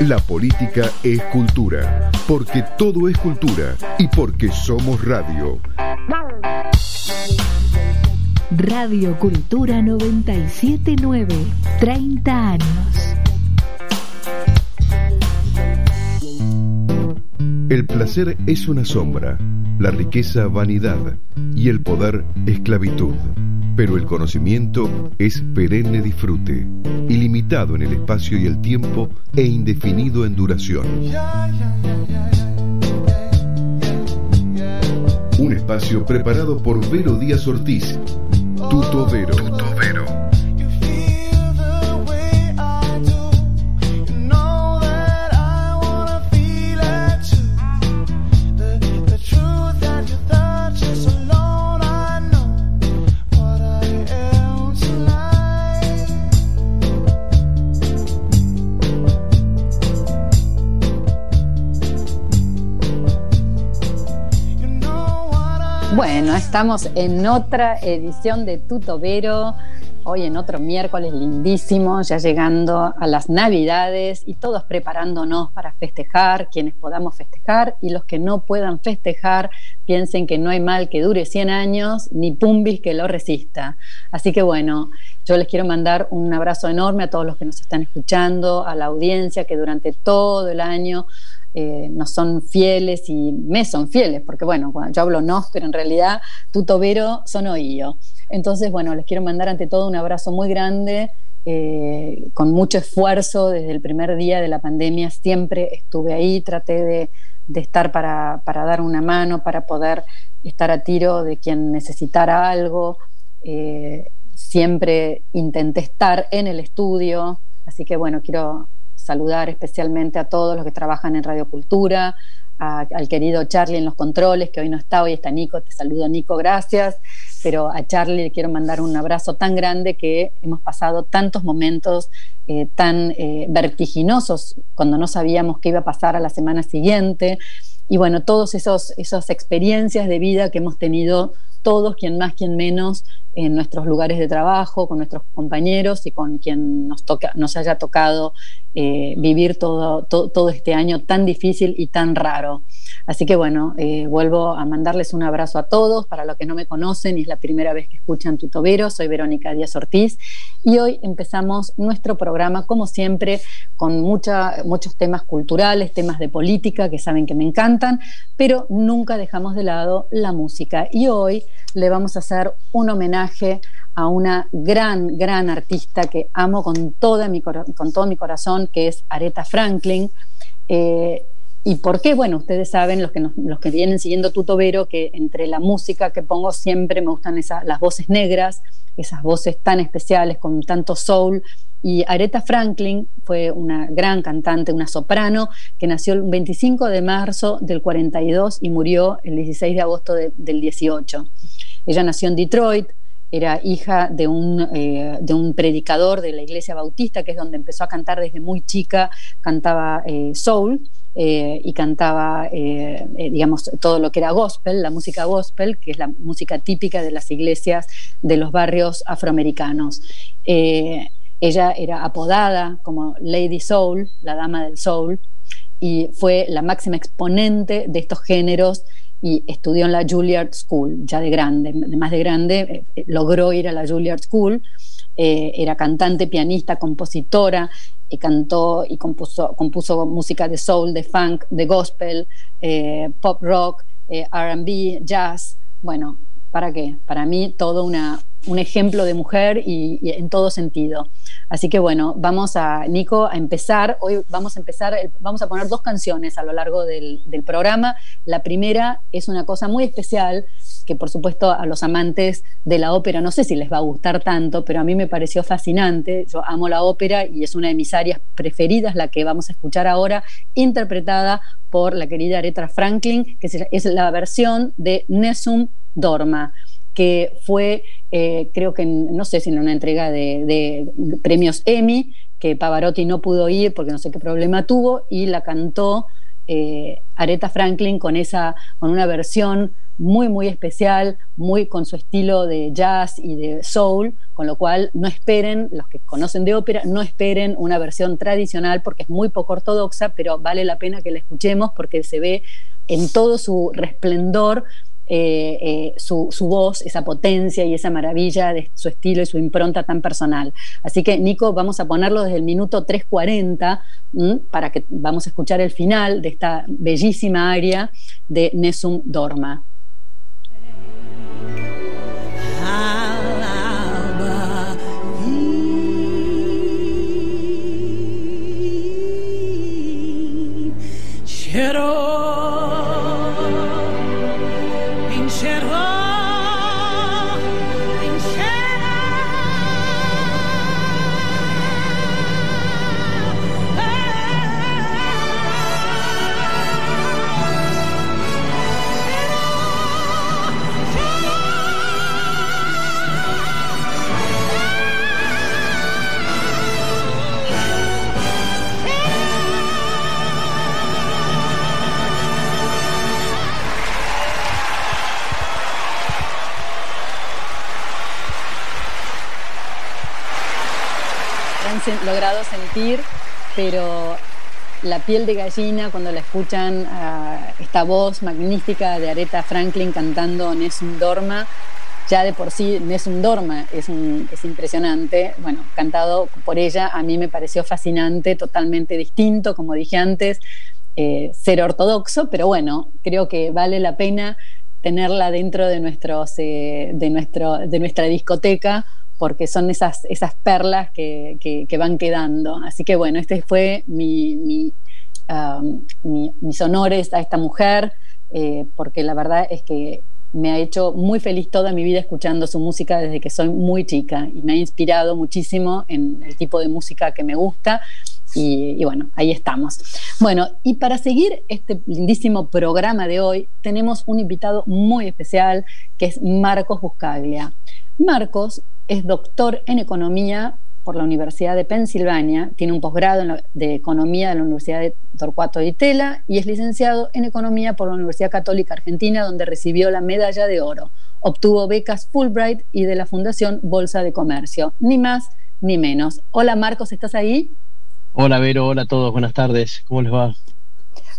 La política es cultura, porque todo es cultura y porque somos radio. Radio Cultura 979, 30 años. El placer es una sombra, la riqueza vanidad y el poder esclavitud. Pero el conocimiento es perenne disfrute, ilimitado en el espacio y el tiempo e indefinido en duración. Un espacio preparado por Vero Díaz Ortiz, Tuto Vero. Bueno, estamos en otra edición de Tutobero, hoy en otro miércoles lindísimo, ya llegando a las Navidades y todos preparándonos para festejar, quienes podamos festejar y los que no puedan festejar, piensen que no hay mal que dure 100 años ni pumbis que lo resista. Así que bueno, yo les quiero mandar un abrazo enorme a todos los que nos están escuchando, a la audiencia que durante todo el año eh, no son fieles y me son fieles, porque bueno, cuando yo hablo no, pero en realidad tu tobero son oído. Entonces, bueno, les quiero mandar ante todo un abrazo muy grande, eh, con mucho esfuerzo desde el primer día de la pandemia, siempre estuve ahí, traté de, estar para, dar una mano, para poder estar a tiro de quien necesitara algo. Eh, siempre intenté estar en el estudio, así que bueno, quiero saludar especialmente a todos los que trabajan en Radio Cultura, al querido Charlie en los controles, que hoy no está, hoy está Nico, te saludo Nico, gracias, pero a Charlie le quiero mandar un abrazo tan grande que hemos pasado tantos momentos eh, tan eh, vertiginosos cuando no sabíamos qué iba a pasar a la semana siguiente, y bueno, todas esas experiencias de vida que hemos tenido todos, quien más, quien menos, en nuestros lugares de trabajo, con nuestros compañeros y con quien nos, toca, nos haya tocado eh, vivir todo, todo, este año tan difícil y tan raro. Así que bueno, eh, vuelvo a mandarles un abrazo a todos. Para los que no me conocen y es la primera vez que escuchan Tutobero, soy Verónica Díaz Ortiz y hoy empezamos nuestro programa, como siempre, con mucha, muchos temas culturales, temas de política que saben que me encantan, pero nunca dejamos de lado la música. Y hoy le vamos a hacer un homenaje a una gran, gran artista que amo con, mi, con todo mi corazón, que es Aretha Franklin. Eh, ¿Y por qué? Bueno, ustedes saben, los que, los que vienen siguiendo Tutobero, que entre la música que pongo siempre me gustan esas, las voces negras, esas voces tan especiales, con tanto soul. Y Aretha Franklin fue una gran cantante, una soprano, que nació el 25 de marzo del 42 y murió el 16 de agosto del 18. Ella nació en Detroit, era hija de un, eh, de un predicador de la iglesia bautista, que es donde empezó a cantar desde muy chica, cantaba eh, soul eh, y cantaba, digamos, todo lo que era gospel, la música gospel, que es la música típica de las iglesias de los barrios afroamericanos. Ella era apodada como Lady Soul, la dama del soul, y fue la máxima exponente de estos géneros y estudió en la Juilliard School, ya de grande, de más de grande, logró ir a la Juilliard School. era cantante, pianista, compositora, y cantó y compuso, música de soul, de funk, de gospel, eh, pop rock, eh, RB, jazz. Bueno, ¿para qué? Para mí todo una, un ejemplo de mujer y, en todo sentido. Así que bueno, vamos a, Nico, a empezar. Hoy vamos a empezar, vamos a poner dos canciones a lo largo del, programa. La primera es una cosa muy especial que por supuesto a los amantes de la ópera no sé si les va a gustar tanto, pero a mí me pareció fascinante. Yo amo la ópera y es una de mis áreas preferidas, la que vamos a escuchar ahora, interpretada por la querida Aretha Franklin, que es la versión de Nessun Dorma que fue, eh, creo que, no sé si en una entrega de, premios Emmy, que Pavarotti no pudo ir porque no sé qué problema tuvo, y la cantó eh, Aretha Franklin con, esa, con una versión muy, muy especial, muy con su estilo de jazz y de soul, con lo cual no esperen, los que conocen de ópera, no esperen una versión tradicional porque es muy poco ortodoxa, pero vale la pena que la escuchemos porque se ve en todo su resplendor eh, eh, su, voz, esa potencia y esa maravilla de su estilo y su impronta tan personal. Así que, Nico, vamos a ponerlo desde el minuto 3.40 para que vamos a escuchar el final de esta bellísima aria de Nesum Dorma. Logrado sentir, pero la piel de gallina cuando la escuchan esta voz magnífica de Aretha Franklin cantando Nessun Dorma, ya de por sí Nessun Dorma es, es impresionante, bueno, cantado por ella a mí me pareció fascinante, totalmente distinto, como dije antes, eh, ser ortodoxo, pero bueno, creo que vale la pena tenerla dentro de, eh, nuestra discoteca porque son esas, esas perlas que, van quedando. Así que bueno, este fue mi, um, mis honores a esta mujer, eh, porque la verdad es que me ha hecho muy feliz toda mi vida escuchando su música desde que soy muy chica y me ha inspirado muchísimo en el tipo de música que me gusta. Y, y, bueno, ahí estamos. Bueno, y para seguir este lindísimo programa de hoy, tenemos un invitado muy especial que es Marcos Buscaglia. Marcos es doctor en economía por la Universidad de Pensilvania, tiene un posgrado de economía de la Universidad de Torcuato de Itela y es licenciado en economía por la Universidad Católica Argentina, donde recibió la medalla de oro. Obtuvo becas Fulbright y de la Fundación Bolsa de Comercio, ni más ni menos. Hola Marcos, ¿estás ahí? Hola Vero, hola a todos, buenas tardes, ¿cómo les va?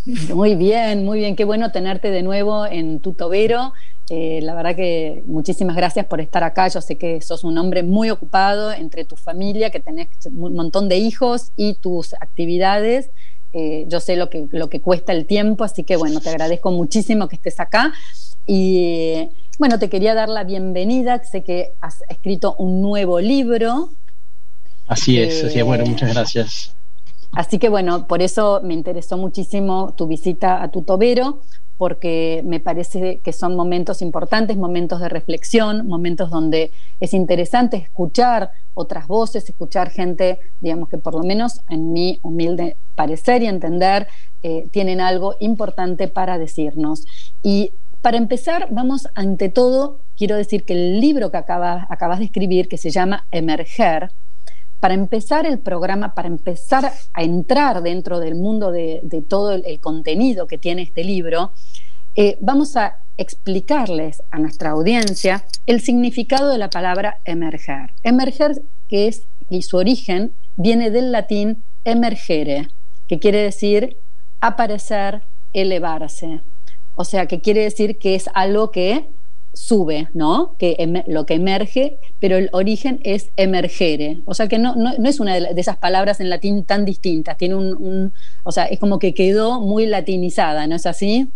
Muy bien, muy bien, qué bueno tenerte de nuevo en Tutovero. Eh, la verdad que muchísimas gracias por estar acá. Yo sé que sos un hombre muy ocupado entre tu familia, que tenés un montón de hijos y tus actividades. Eh, yo sé lo que, lo que cuesta el tiempo, así que bueno, te agradezco muchísimo que estés acá. Y bueno, te quería dar la bienvenida. Sé que has escrito un nuevo libro. Así es, así es. Bueno, eh, muchas gracias. Así que bueno, por eso me interesó muchísimo tu visita a tu tobero, porque me parece que son momentos importantes, momentos de reflexión, momentos donde es interesante escuchar otras voces, escuchar gente, digamos que por lo menos en mi humilde parecer y entender, eh, tienen algo importante para decirnos. Y para empezar, vamos ante todo, quiero decir que el libro que acabas, acabas de escribir, que se llama Emerger, para empezar el programa, para empezar a entrar dentro del mundo de, todo el, contenido que tiene este libro, eh, vamos a explicarles a nuestra audiencia el significado de la palabra emerger. Emerger, que es, y su origen viene del latín emergere, que quiere decir aparecer, elevarse. O sea, que quiere decir que es algo que sube, ¿no? Que lo que emerge, pero el origen es emergere. O sea que no, no, es una de, esas palabras en latín tan distintas. Tiene un, o sea, es como que quedó muy latinizada, ¿no es así?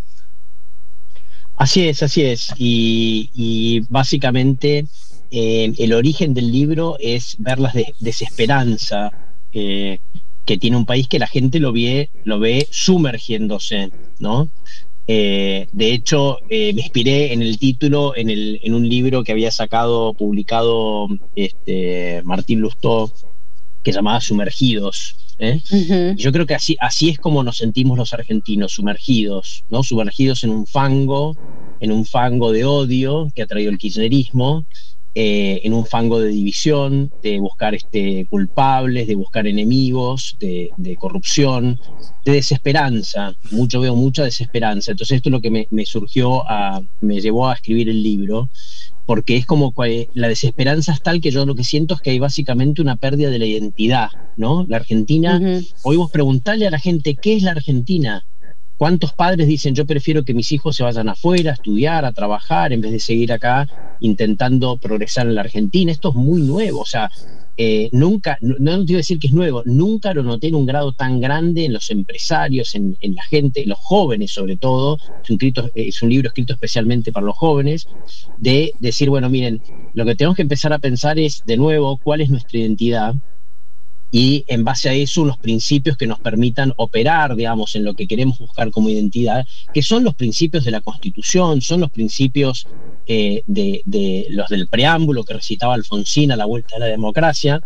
Así es, así es. Y, básicamente eh, el origen del libro es ver la desesperanza eh, que tiene un país que la gente lo ve, lo ve sumergiéndose, ¿no? Eh, de hecho, eh, me inspiré en el título, en, el, en, un libro que había sacado, publicado este, Martín Lustó, que llamaba Sumergidos. ¿eh? Yo creo que así, así es como nos sentimos los argentinos, sumergidos, ¿no? Sumergidos en un fango, en un fango de odio que ha traído el kirchnerismo, eh, en un fango de división, de buscar este, culpables, de buscar enemigos, de, corrupción, de desesperanza. Mucho veo mucha desesperanza. Entonces esto es lo que me, surgió, a, me llevó a escribir el libro, porque es como la desesperanza es tal que yo lo que siento es que hay básicamente una pérdida de la identidad, ¿no? La Argentina, oímos preguntarle a la gente, ¿qué es la Argentina? ¿Cuántos padres dicen yo prefiero que mis hijos se vayan afuera a estudiar, a trabajar, en vez de seguir acá intentando progresar en la Argentina? Esto es muy nuevo, o sea, eh, nunca, no, no te decir que es nuevo, nunca lo noté en un grado tan grande en los empresarios, en, la gente, en los jóvenes sobre todo, es un libro escrito especialmente para los jóvenes, de decir, bueno, miren, lo que tenemos que empezar a pensar es, de nuevo, cuál es nuestra identidad, y en base a eso los principios que nos permitan operar, digamos, en lo que queremos buscar como identidad, que son los principios de la Constitución, son los principios eh, de, de, los del preámbulo que recitaba Alfonsín a la vuelta de la democracia,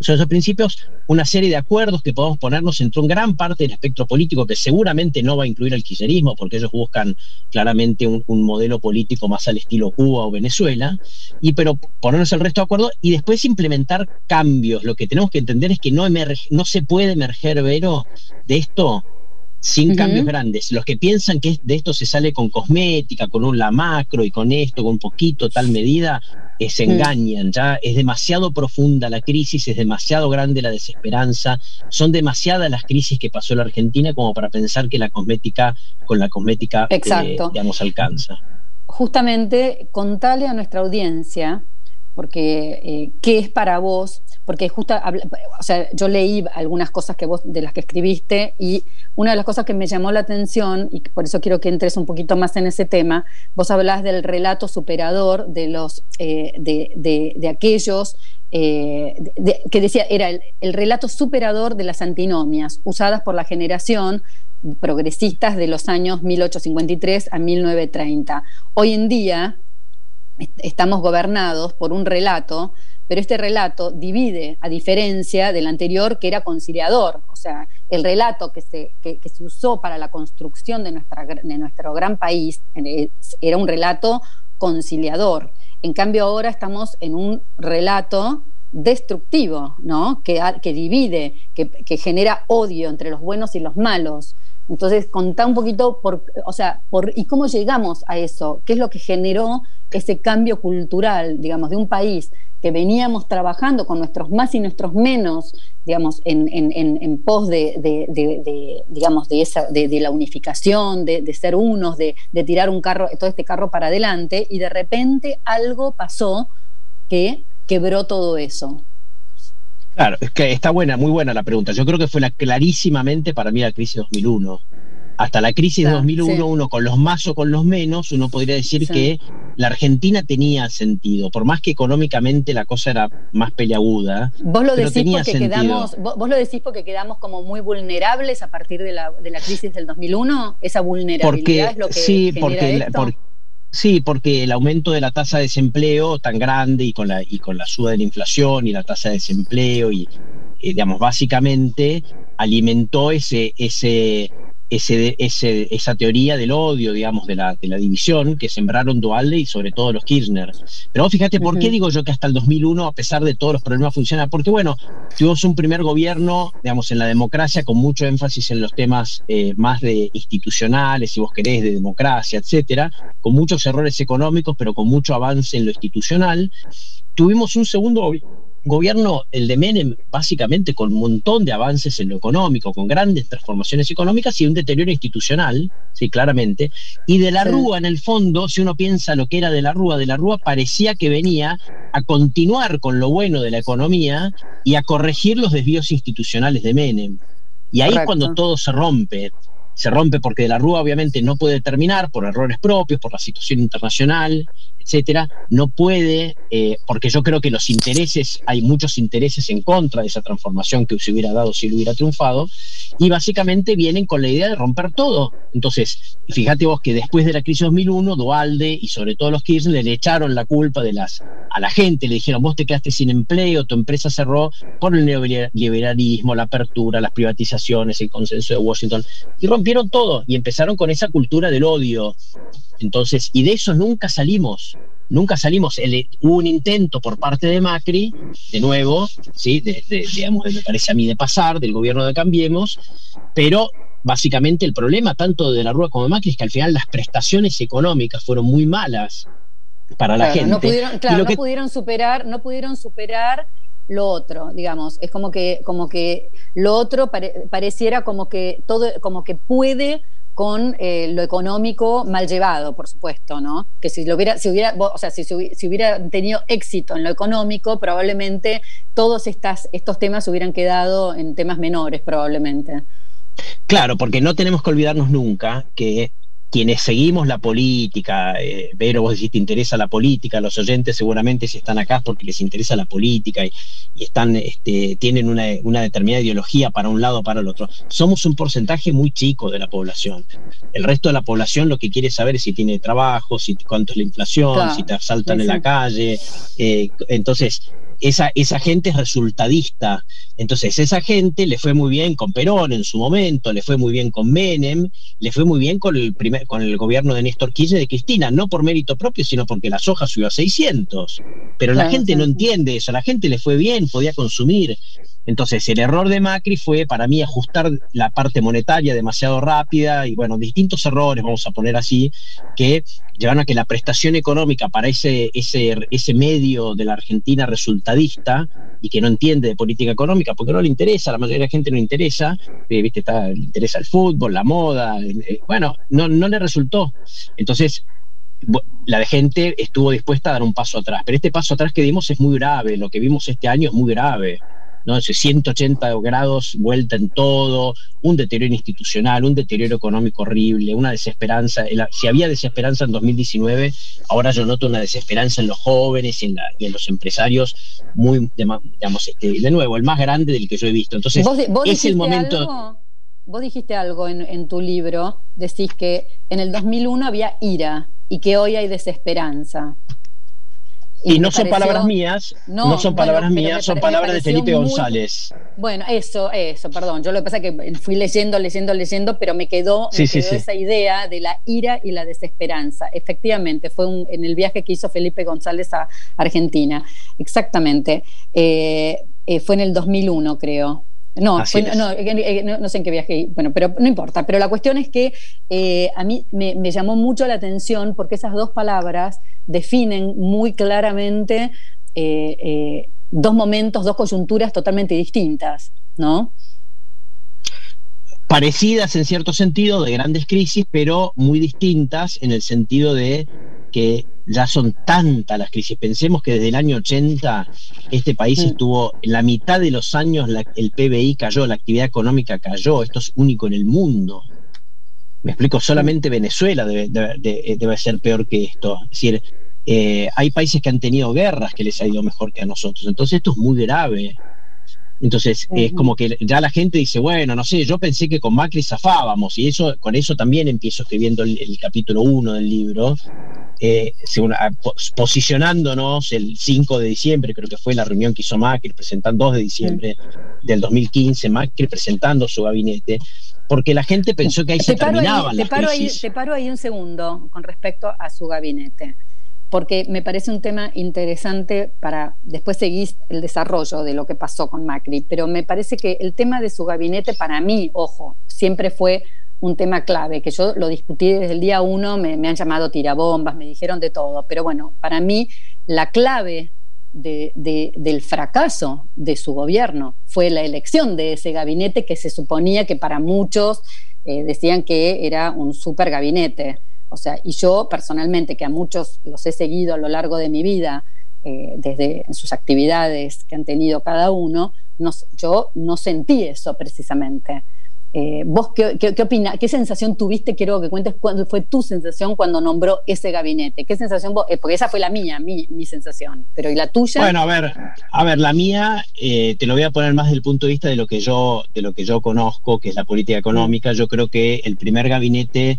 son esos principios, una serie de acuerdos que podemos ponernos entre un gran parte del espectro político que seguramente no va a incluir el kirchnerismo, porque ellos buscan claramente un, modelo político más al estilo Cuba o Venezuela, y pero ponernos el resto de acuerdos y después implementar cambios. Lo que tenemos que entender es que no, no se puede emerger, Vero, de esto sin cambios grandes. Los que piensan que de esto se sale con cosmética, con un la macro y con esto, con un poquito, tal medida, eh, se mm. engañan. Ya es demasiado profunda la crisis, es demasiado grande la desesperanza, son demasiadas las crisis que pasó la Argentina como para pensar que la cosmética, con la cosmética, eh, Exacto. digamos, alcanza. Justamente, contale a nuestra audiencia, porque eh, qué es para vos porque justo, o sea, yo leí algunas cosas que vos, de las que escribiste, y una de las cosas que me llamó la atención, y por eso quiero que entres un poquito más en ese tema, vos hablás del relato superador de los, eh, de, aquellos eh, que decía, era el, el, relato superador de las antinomias, usadas por la generación progresistas de los años 1853 a 1930. Hoy en día estamos gobernados por un relato pero este relato divide, a diferencia del anterior que era conciliador, o sea, el relato que se, que, se usó para la construcción de, nuestra, de nuestro gran país era un relato conciliador. En cambio ahora estamos en un relato destructivo, ¿no? que, que divide, que, que genera odio entre los buenos y los malos. Entonces, contá un poquito, por, o sea, por, ¿y cómo llegamos a eso? ¿Qué es lo que generó ese cambio cultural, digamos, de un país que veníamos trabajando con nuestros más y nuestros menos, digamos, en, pos de, digamos, de, esa, de, la unificación, de, ser unos, de, tirar un carro, todo este carro para adelante, y de repente algo pasó que quebró todo eso. Claro, es que está buena, muy buena la pregunta. Yo creo que fue la, clarísimamente para mí la crisis 2001 hasta la crisis de 2001, uno con los más o con los menos, uno podría decir que la Argentina tenía sentido, por más que económicamente la cosa era más peleaguda. Vos lo decís porque quedamos, vos, lo decís porque quedamos como muy vulnerables a partir de la, de la crisis del 2001, esa vulnerabilidad es lo que sí, porque, Sí, porque el aumento de la tasa de desempleo tan grande y con la y con la suba de la inflación y la tasa de desempleo y, y digamos básicamente alimentó ese ese ese, ese, esa teoría del odio, digamos, de la, de la división que sembraron Dualde y sobre todo los Kirchner. Pero fíjate, ¿por qué digo yo que hasta el 2001, a pesar de todos los problemas, funciona? Porque, bueno, tuvimos un primer gobierno, digamos, en la democracia con mucho énfasis en los temas eh, más de institucionales, si vos querés, de democracia, etcétera, con muchos errores económicos, pero con mucho avance en lo institucional. Tuvimos un segundo gobierno, el de Menem, básicamente con un montón de avances en lo económico, con grandes transformaciones económicas y un deterioro institucional, sí, claramente. Y de la Rúa, en el fondo, si uno piensa lo que era de la Rúa, de la Rúa parecía que venía a continuar con lo bueno de la economía y a corregir los desvíos institucionales de Menem. Y ahí es cuando todo se rompe se rompe porque de la Rúa obviamente no puede terminar por errores propios, por la situación internacional, etcétera, no puede, eh, porque yo creo que los intereses, hay muchos intereses en contra de esa transformación que se hubiera dado si él hubiera triunfado, y básicamente vienen con la idea de romper todo. Entonces, fíjate vos que después de la crisis 2001, Dualde y sobre todo los Kirchner le echaron la culpa de las, a la gente, le dijeron, vos te quedaste sin empleo, tu empresa cerró por el neoliberalismo, la apertura, las privatizaciones, el consenso de Washington, y rompieron todo, y empezaron con esa cultura del odio, entonces, y de eso nunca salimos. nunca salimos. hubo un intento por parte de Macri, de nuevo, ¿sí? digamos, me parece a mí de pasar, del gobierno de Cambiemos, pero básicamente el problema tanto de la Rúa como de Macri es que al final las prestaciones económicas fueron muy malas para la gente. No pudieron, claro, no pudieron superar, no pudieron superar lo otro, digamos. Es como que, como que lo otro pareciera como que todo, como que puede con eh, lo económico mal llevado, por supuesto, ¿no? Que si lo hubiera, si hubiera, o sea, si, si hubiera tenido éxito en lo económico, probablemente todos estos temas hubieran quedado en temas menores, probablemente. Claro, porque no tenemos que olvidarnos nunca que quienes seguimos la política, eh, Vero, vos decís, te interesa la política, los oyentes seguramente si están acá porque les interesa la política y, están, este, tienen una, determinada ideología para un lado o para el otro. Somos un porcentaje muy chico de la población. El resto de la población lo que quiere saber es si tiene trabajo, si cuánto es la inflación, si te asaltan en la calle. Eh, entonces, esa, esa gente es resultadista. Entonces, esa gente le fue muy bien con Perón en su momento, le fue muy bien con Menem, le fue muy bien con el, primer, con el gobierno de Néstor Kirchner de Cristina, no por mérito propio, sino porque la soja subió a 600. Pero la gente no entiende eso, la gente le fue bien, podía consumir. Entonces, el error de Macri fue para mí ajustar la parte monetaria demasiado rápida y, bueno, distintos errores, vamos a poner así, que llevaron a que la prestación económica para ese, ese, ese medio de la Argentina resultadista y que no entiende de política económica porque no le interesa, la mayoría de la gente no le interesa, eh, ¿viste? Está, le interesa el fútbol, la moda, eh, bueno, no, no le resultó. Entonces, la gente estuvo dispuesta a dar un paso atrás, pero este paso atrás que dimos es muy grave, lo que vimos este año es muy grave. ¿No? 180 grados, vuelta en todo, un deterioro institucional, un deterioro económico horrible, una desesperanza. Si había desesperanza en 2019, ahora yo noto una desesperanza en los jóvenes y en, los empresarios, muy, digamos, este, de nuevo, el más grande del que yo he visto. Entonces, es el momento... vos dijiste algo en, en tu libro, decís que en el 2001 había ira y que hoy hay desesperanza. Y, no son palabras mías, no, son palabras mías, son palabras de Felipe González. Bueno, eso, eso, perdón. Yo lo que pasa es que fui leyendo, leyendo, leyendo, pero me quedó, esa idea de la ira y la desesperanza. Efectivamente, fue en el viaje que hizo Felipe González a Argentina. Exactamente. Eh, eh, fue en el 2001, creo. No, no, no, sé en qué viaje, bueno, pero no importa. Pero la cuestión es que eh, a mí me, llamó mucho la atención porque esas dos palabras definen muy claramente eh, eh, dos momentos, dos coyunturas totalmente distintas, ¿no? Parecidas en cierto sentido, de grandes crisis, pero muy distintas en el sentido de que ya son tantas las crisis. Pensemos que desde el año 80 este país estuvo, en la mitad de los años el PBI cayó, la actividad económica cayó, esto es único en el mundo. Me explico, solamente Venezuela debe, ser peor que esto. Es decir, eh, hay países que han tenido guerras que les ha ido mejor que a nosotros. Entonces esto es muy grave. Entonces es como que ya la gente dice, bueno, no sé, yo pensé que con Macri zafábamos y eso con eso también empiezo escribiendo el, capítulo 1 del libro, eh, posicionándonos el 5 de diciembre, creo que fue la reunión que hizo Macri, presentando 2 de diciembre del 2015, Macri presentando su gabinete, porque la gente pensó que ahí se terminaban las crisis. te paro ahí un segundo con respecto a su gabinete porque me parece un tema interesante para después seguir el desarrollo de lo que pasó con Macri, pero me parece que el tema de su gabinete para mí, ojo, siempre fue un tema clave, que yo lo discutí desde el día uno, me, han llamado tirabombas, me dijeron de todo, pero bueno, para mí la clave del fracaso de su gobierno fue la elección de ese gabinete que se suponía que para muchos eh, decían que era un super gabinete. O sea, y yo personalmente, que a muchos los he seguido a lo largo de mi vida, eh, desde sus actividades que han tenido cada uno, yo no sentí eso precisamente. Eh, ¿Vos qué, qué, opinas? ¿Qué sensación tuviste? Quiero que cuentes cuándo fue tu sensación cuando nombró ese gabinete. ¿Qué sensación vos? Eh, porque esa fue la mía, mi, mi, sensación. Pero ¿y la tuya? Bueno, a ver, a ver, la mía te lo voy a poner más desde el punto de vista de lo que yo, de lo que yo conozco, que es la política económica. Yo creo que el primer gabinete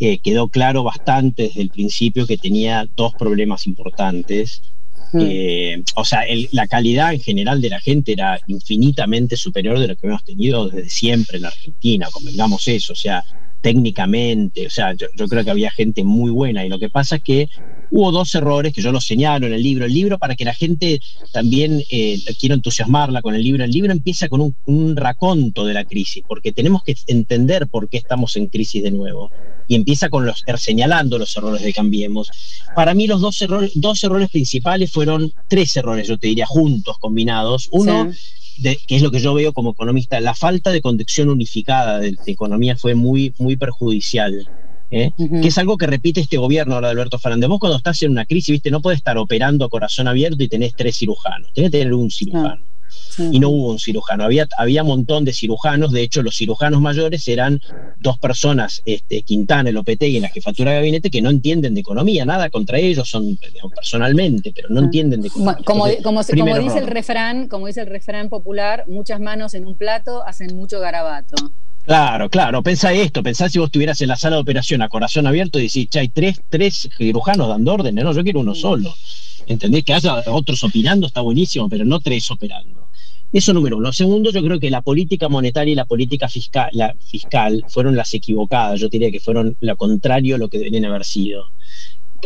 eh, quedó claro bastante desde el principio que tenía dos problemas importantes. Hmm. Eh, o sea, la calidad en general de la gente era infinitamente superior de lo que hemos tenido desde siempre en Argentina, convengamos eso. O sea, técnicamente, o sea, yo, creo que había gente muy buena y lo que pasa es que hubo dos errores que yo los señalo en el libro. El libro, para que la gente también eh, quiera entusiasmarla con el libro, el libro empieza con un, raconto de la crisis, porque tenemos que entender por qué estamos en crisis de nuevo. Y empieza con los er, señalando los errores de Cambiemos. Para mí los dos errores, dos errores principales fueron tres errores, yo te diría, juntos, combinados. Uno, que es lo que yo veo como economista, la falta de conducción unificada de, economía fue muy, muy perjudicial. ¿eh? que es algo que repite este gobierno ahora de Alberto Fernández. Vos cuando estás en una crisis, viste, no puedes estar operando a corazón abierto y tenés tres cirujanos, tenés que tener un cirujano y no hubo un cirujano. Había, había un montón de cirujanos, de hecho los cirujanos mayores eran dos personas, este, Quintana, el OPT y en la jefatura de gabinete, que no entienden de economía, nada contra ellos, son personalmente, pero no ah. entienden de economía. Como, como, dice el refrán, como dice el refrán popular, muchas manos en un plato hacen mucho garabato. Claro, claro, pensá esto, pensá si vos estuvieras en la sala de operación a corazón abierto y decís, che, hay tres, tres cirujanos dando órdenes, no, yo quiero uno solo. ¿Entendés? Que haya otros opinando está buenísimo, pero no tres operando. Eso número uno. Segundo, yo creo que la política monetaria y la política fiscal, la fiscal fueron las equivocadas. Yo diría que fueron lo contrario a lo que deberían haber sido.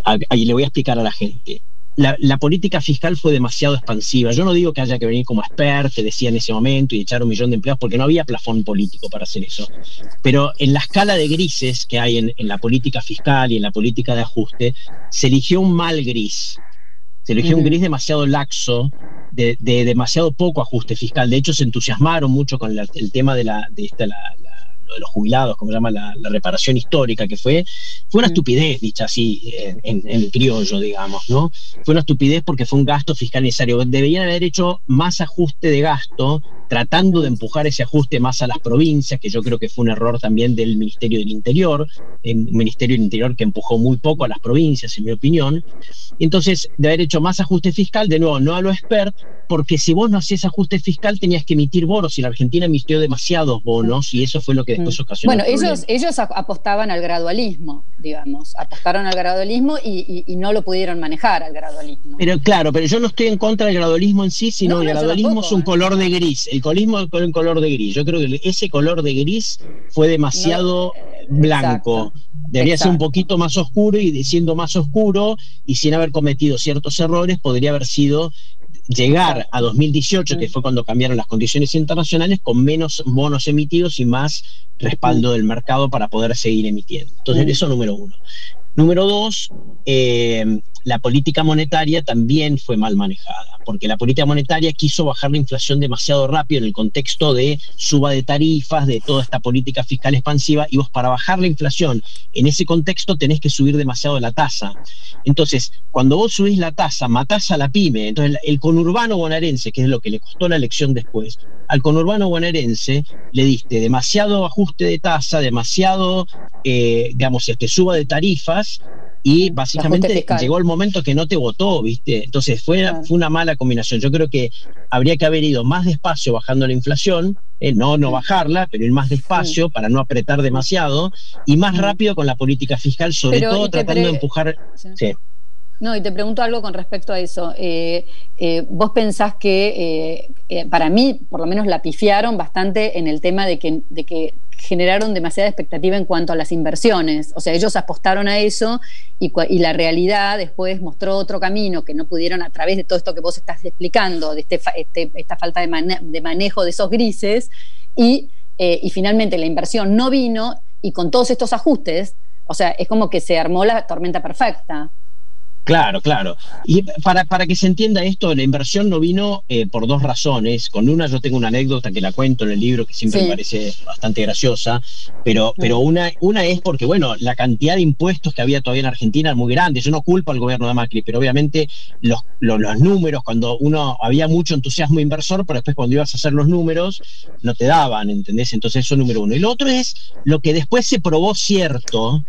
Ahí le voy a explicar a la gente. La, política fiscal fue demasiado expansiva. Yo no digo que haya que venir como expert, te decía en ese momento, y echar un millón de empleados, porque no había plafón político para hacer eso. Pero en la escala de grises que hay en, en la política fiscal y en la política de ajuste, se eligió un mal gris. Se eligió un gris demasiado laxo, de, demasiado poco ajuste fiscal. De hecho, se entusiasmaron mucho con el tema de, la, de esta, la, de los jubilados, como se llama la, reparación histórica, que fue, fue una estupidez, dicha así, en, el criollo, digamos, ¿no? Fue una estupidez porque fue un gasto fiscal necesario. Deberían haber hecho más ajuste de gasto, tratando de empujar ese ajuste más a las provincias, que yo creo que fue un error también del Ministerio del Interior, el Ministerio del Interior que empujó muy poco a las provincias, en mi opinión. Entonces, de haber hecho más ajuste fiscal, de nuevo, no a lo expert, porque si vos no hacías ajuste fiscal tenías que emitir bonos y la Argentina emitió demasiados bonos y eso fue lo que mm. Bueno, ellos, ellos apostaban al gradualismo, digamos, apostaron al gradualismo y, no lo pudieron manejar al gradualismo. Pero claro, pero yo no estoy en contra del gradualismo en sí, sino el gradualismo es un ¿eh? color de gris, el colismo es un color de gris. Yo creo que ese color de gris fue demasiado eh, blanco. Debería ser un poquito más oscuro y siendo más oscuro y sin haber cometido ciertos errores podría haber sido llegar a 2018, que fue cuando cambiaron las condiciones internacionales, con menos bonos emitidos y más respaldo del mercado para poder seguir emitiendo. Entonces, eso número uno. Número dos, eh, la política monetaria también fue mal manejada, porque la política monetaria quiso bajar la inflación demasiado rápido en el contexto de suba de tarifas, de toda esta política fiscal expansiva, y vos para bajar la inflación en ese contexto tenés que subir demasiado la tasa. Entonces, cuando vos subís la tasa, matás a la pyme. Entonces, el conurbano bonaerense, que es lo que le costó la elección después, al conurbano bonaerense le diste demasiado ajuste de tasa, demasiado, eh, digamos, este, suba de tarifas, y básicamente llegó el momento que no te votó, ¿viste? Entonces fue, fue una mala combinación. Yo creo que habría que haber ido más despacio bajando la inflación, eh, no, no bajarla, pero ir más despacio para no apretar demasiado y más rápido con la política fiscal, sobre todo tratando de empujar. Sí. No, y te pregunto algo con respecto a eso. Eh, eh, ¿Vos pensás que, para mí, por lo menos la pifiaron bastante en el tema de que, generaron demasiada expectativa en cuanto a las inversiones. O sea, ellos apostaron a eso y, la realidad después mostró otro camino que no pudieron a través de todo esto que vos estás explicando, de este, este esta falta de, manejo de esos grises, y, eh, y finalmente la inversión no vino y con todos estos ajustes, o sea, es como que se armó la tormenta perfecta. Claro, claro. Y para, para que se entienda esto, la inversión no vino eh, por dos razones. Con una yo tengo una anécdota que la cuento en el libro que siempre me parece bastante graciosa, pero, pero una, una es porque, bueno, la cantidad de impuestos que había todavía en Argentina es muy grande. Yo no culpo al gobierno de Macri, pero obviamente los, los, números, cuando uno había mucho entusiasmo inversor, pero después cuando ibas a hacer los números, no te daban, ¿entendés? Entonces eso es número uno. Y lo otro es lo que después se probó cierto,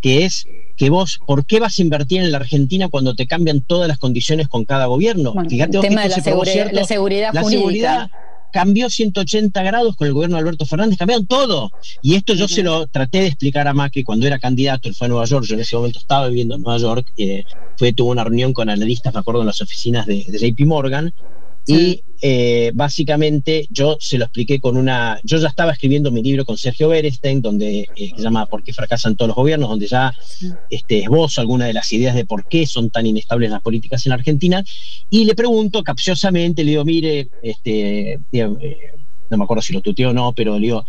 que es que vos, ¿por qué vas a invertir en la Argentina cuando te cambian todas las condiciones con cada gobierno? Fíjate el tema de la, seguridad, la seguridad la seguridad cambió 180 grados con el gobierno de Alberto Fernández, cambiaron todo. Y esto yo se lo traté de explicar a Macri cuando era candidato, él fue a Nueva York, yo en ese momento estaba viviendo en Nueva York, eh, fue, tuvo una reunión con analistas, me acuerdo, en las oficinas de, de JP Morgan, Y eh, básicamente yo se lo expliqué con una. Yo ya estaba escribiendo mi libro con Sergio Berestein, donde eh, se llama ¿Por qué fracasan todos los gobiernos? donde ya este, esbozo algunas de las ideas de por qué son tan inestables las políticas en Argentina. Y le pregunto capciosamente, le digo, mire, este, eh, no me acuerdo si lo tuteó o no, pero le digo,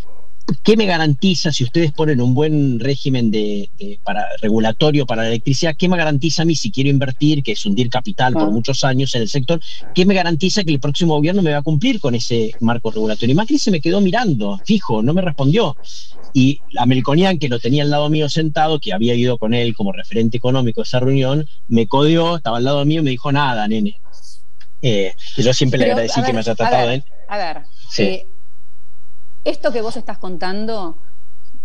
¿Qué me garantiza si ustedes ponen un buen régimen de, para, regulatorio para la electricidad? ¿Qué me garantiza a mí si quiero invertir, que es hundir capital por ah. muchos años en el sector? ¿Qué me garantiza que el próximo gobierno me va a cumplir con ese marco regulatorio? Y Macri se me quedó mirando, fijo, no me respondió. Y Melconian, que lo tenía al lado mío sentado, que había ido con él como referente económico a esa reunión, me codió, estaba al lado mío y me dijo nada, nene. Eh, yo siempre le agradecí que me haya tratado de él. A ver, sí. Eh, esto que vos estás contando,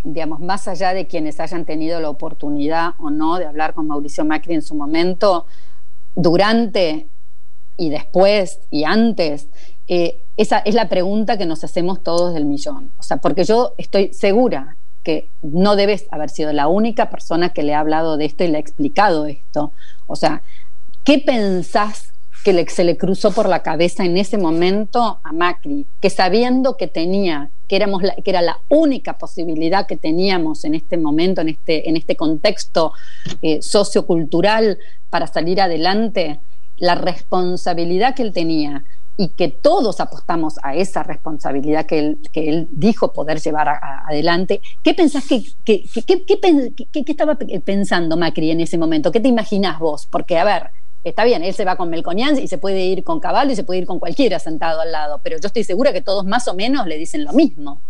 digamos, más allá de quienes hayan tenido la oportunidad o no de hablar con Mauricio Macri en su momento, durante y después y antes, eh, esa es la pregunta que nos hacemos todos del millón. O sea, porque yo estoy segura que no debes haber sido la única persona que le ha hablado de esto y le ha explicado esto. O sea, ¿qué pensás que se le cruzó por la cabeza en ese momento a Macri? Que sabiendo que tenía que, éramos que era la única posibilidad que teníamos en este momento, en este, en este contexto eh, sociocultural para salir adelante, la responsabilidad que él tenía y que todos apostamos a esa responsabilidad que él, que él dijo poder llevar adelante. ¿Qué pensás que, que, que, estaba pensando Macri en ese momento? ¿Qué te imaginás vos? Porque, a ver, Está bien, él se va con Melconian y se puede ir con Caballo y se puede ir con cualquiera sentado al lado, pero yo estoy segura que todos más o menos le dicen lo mismo.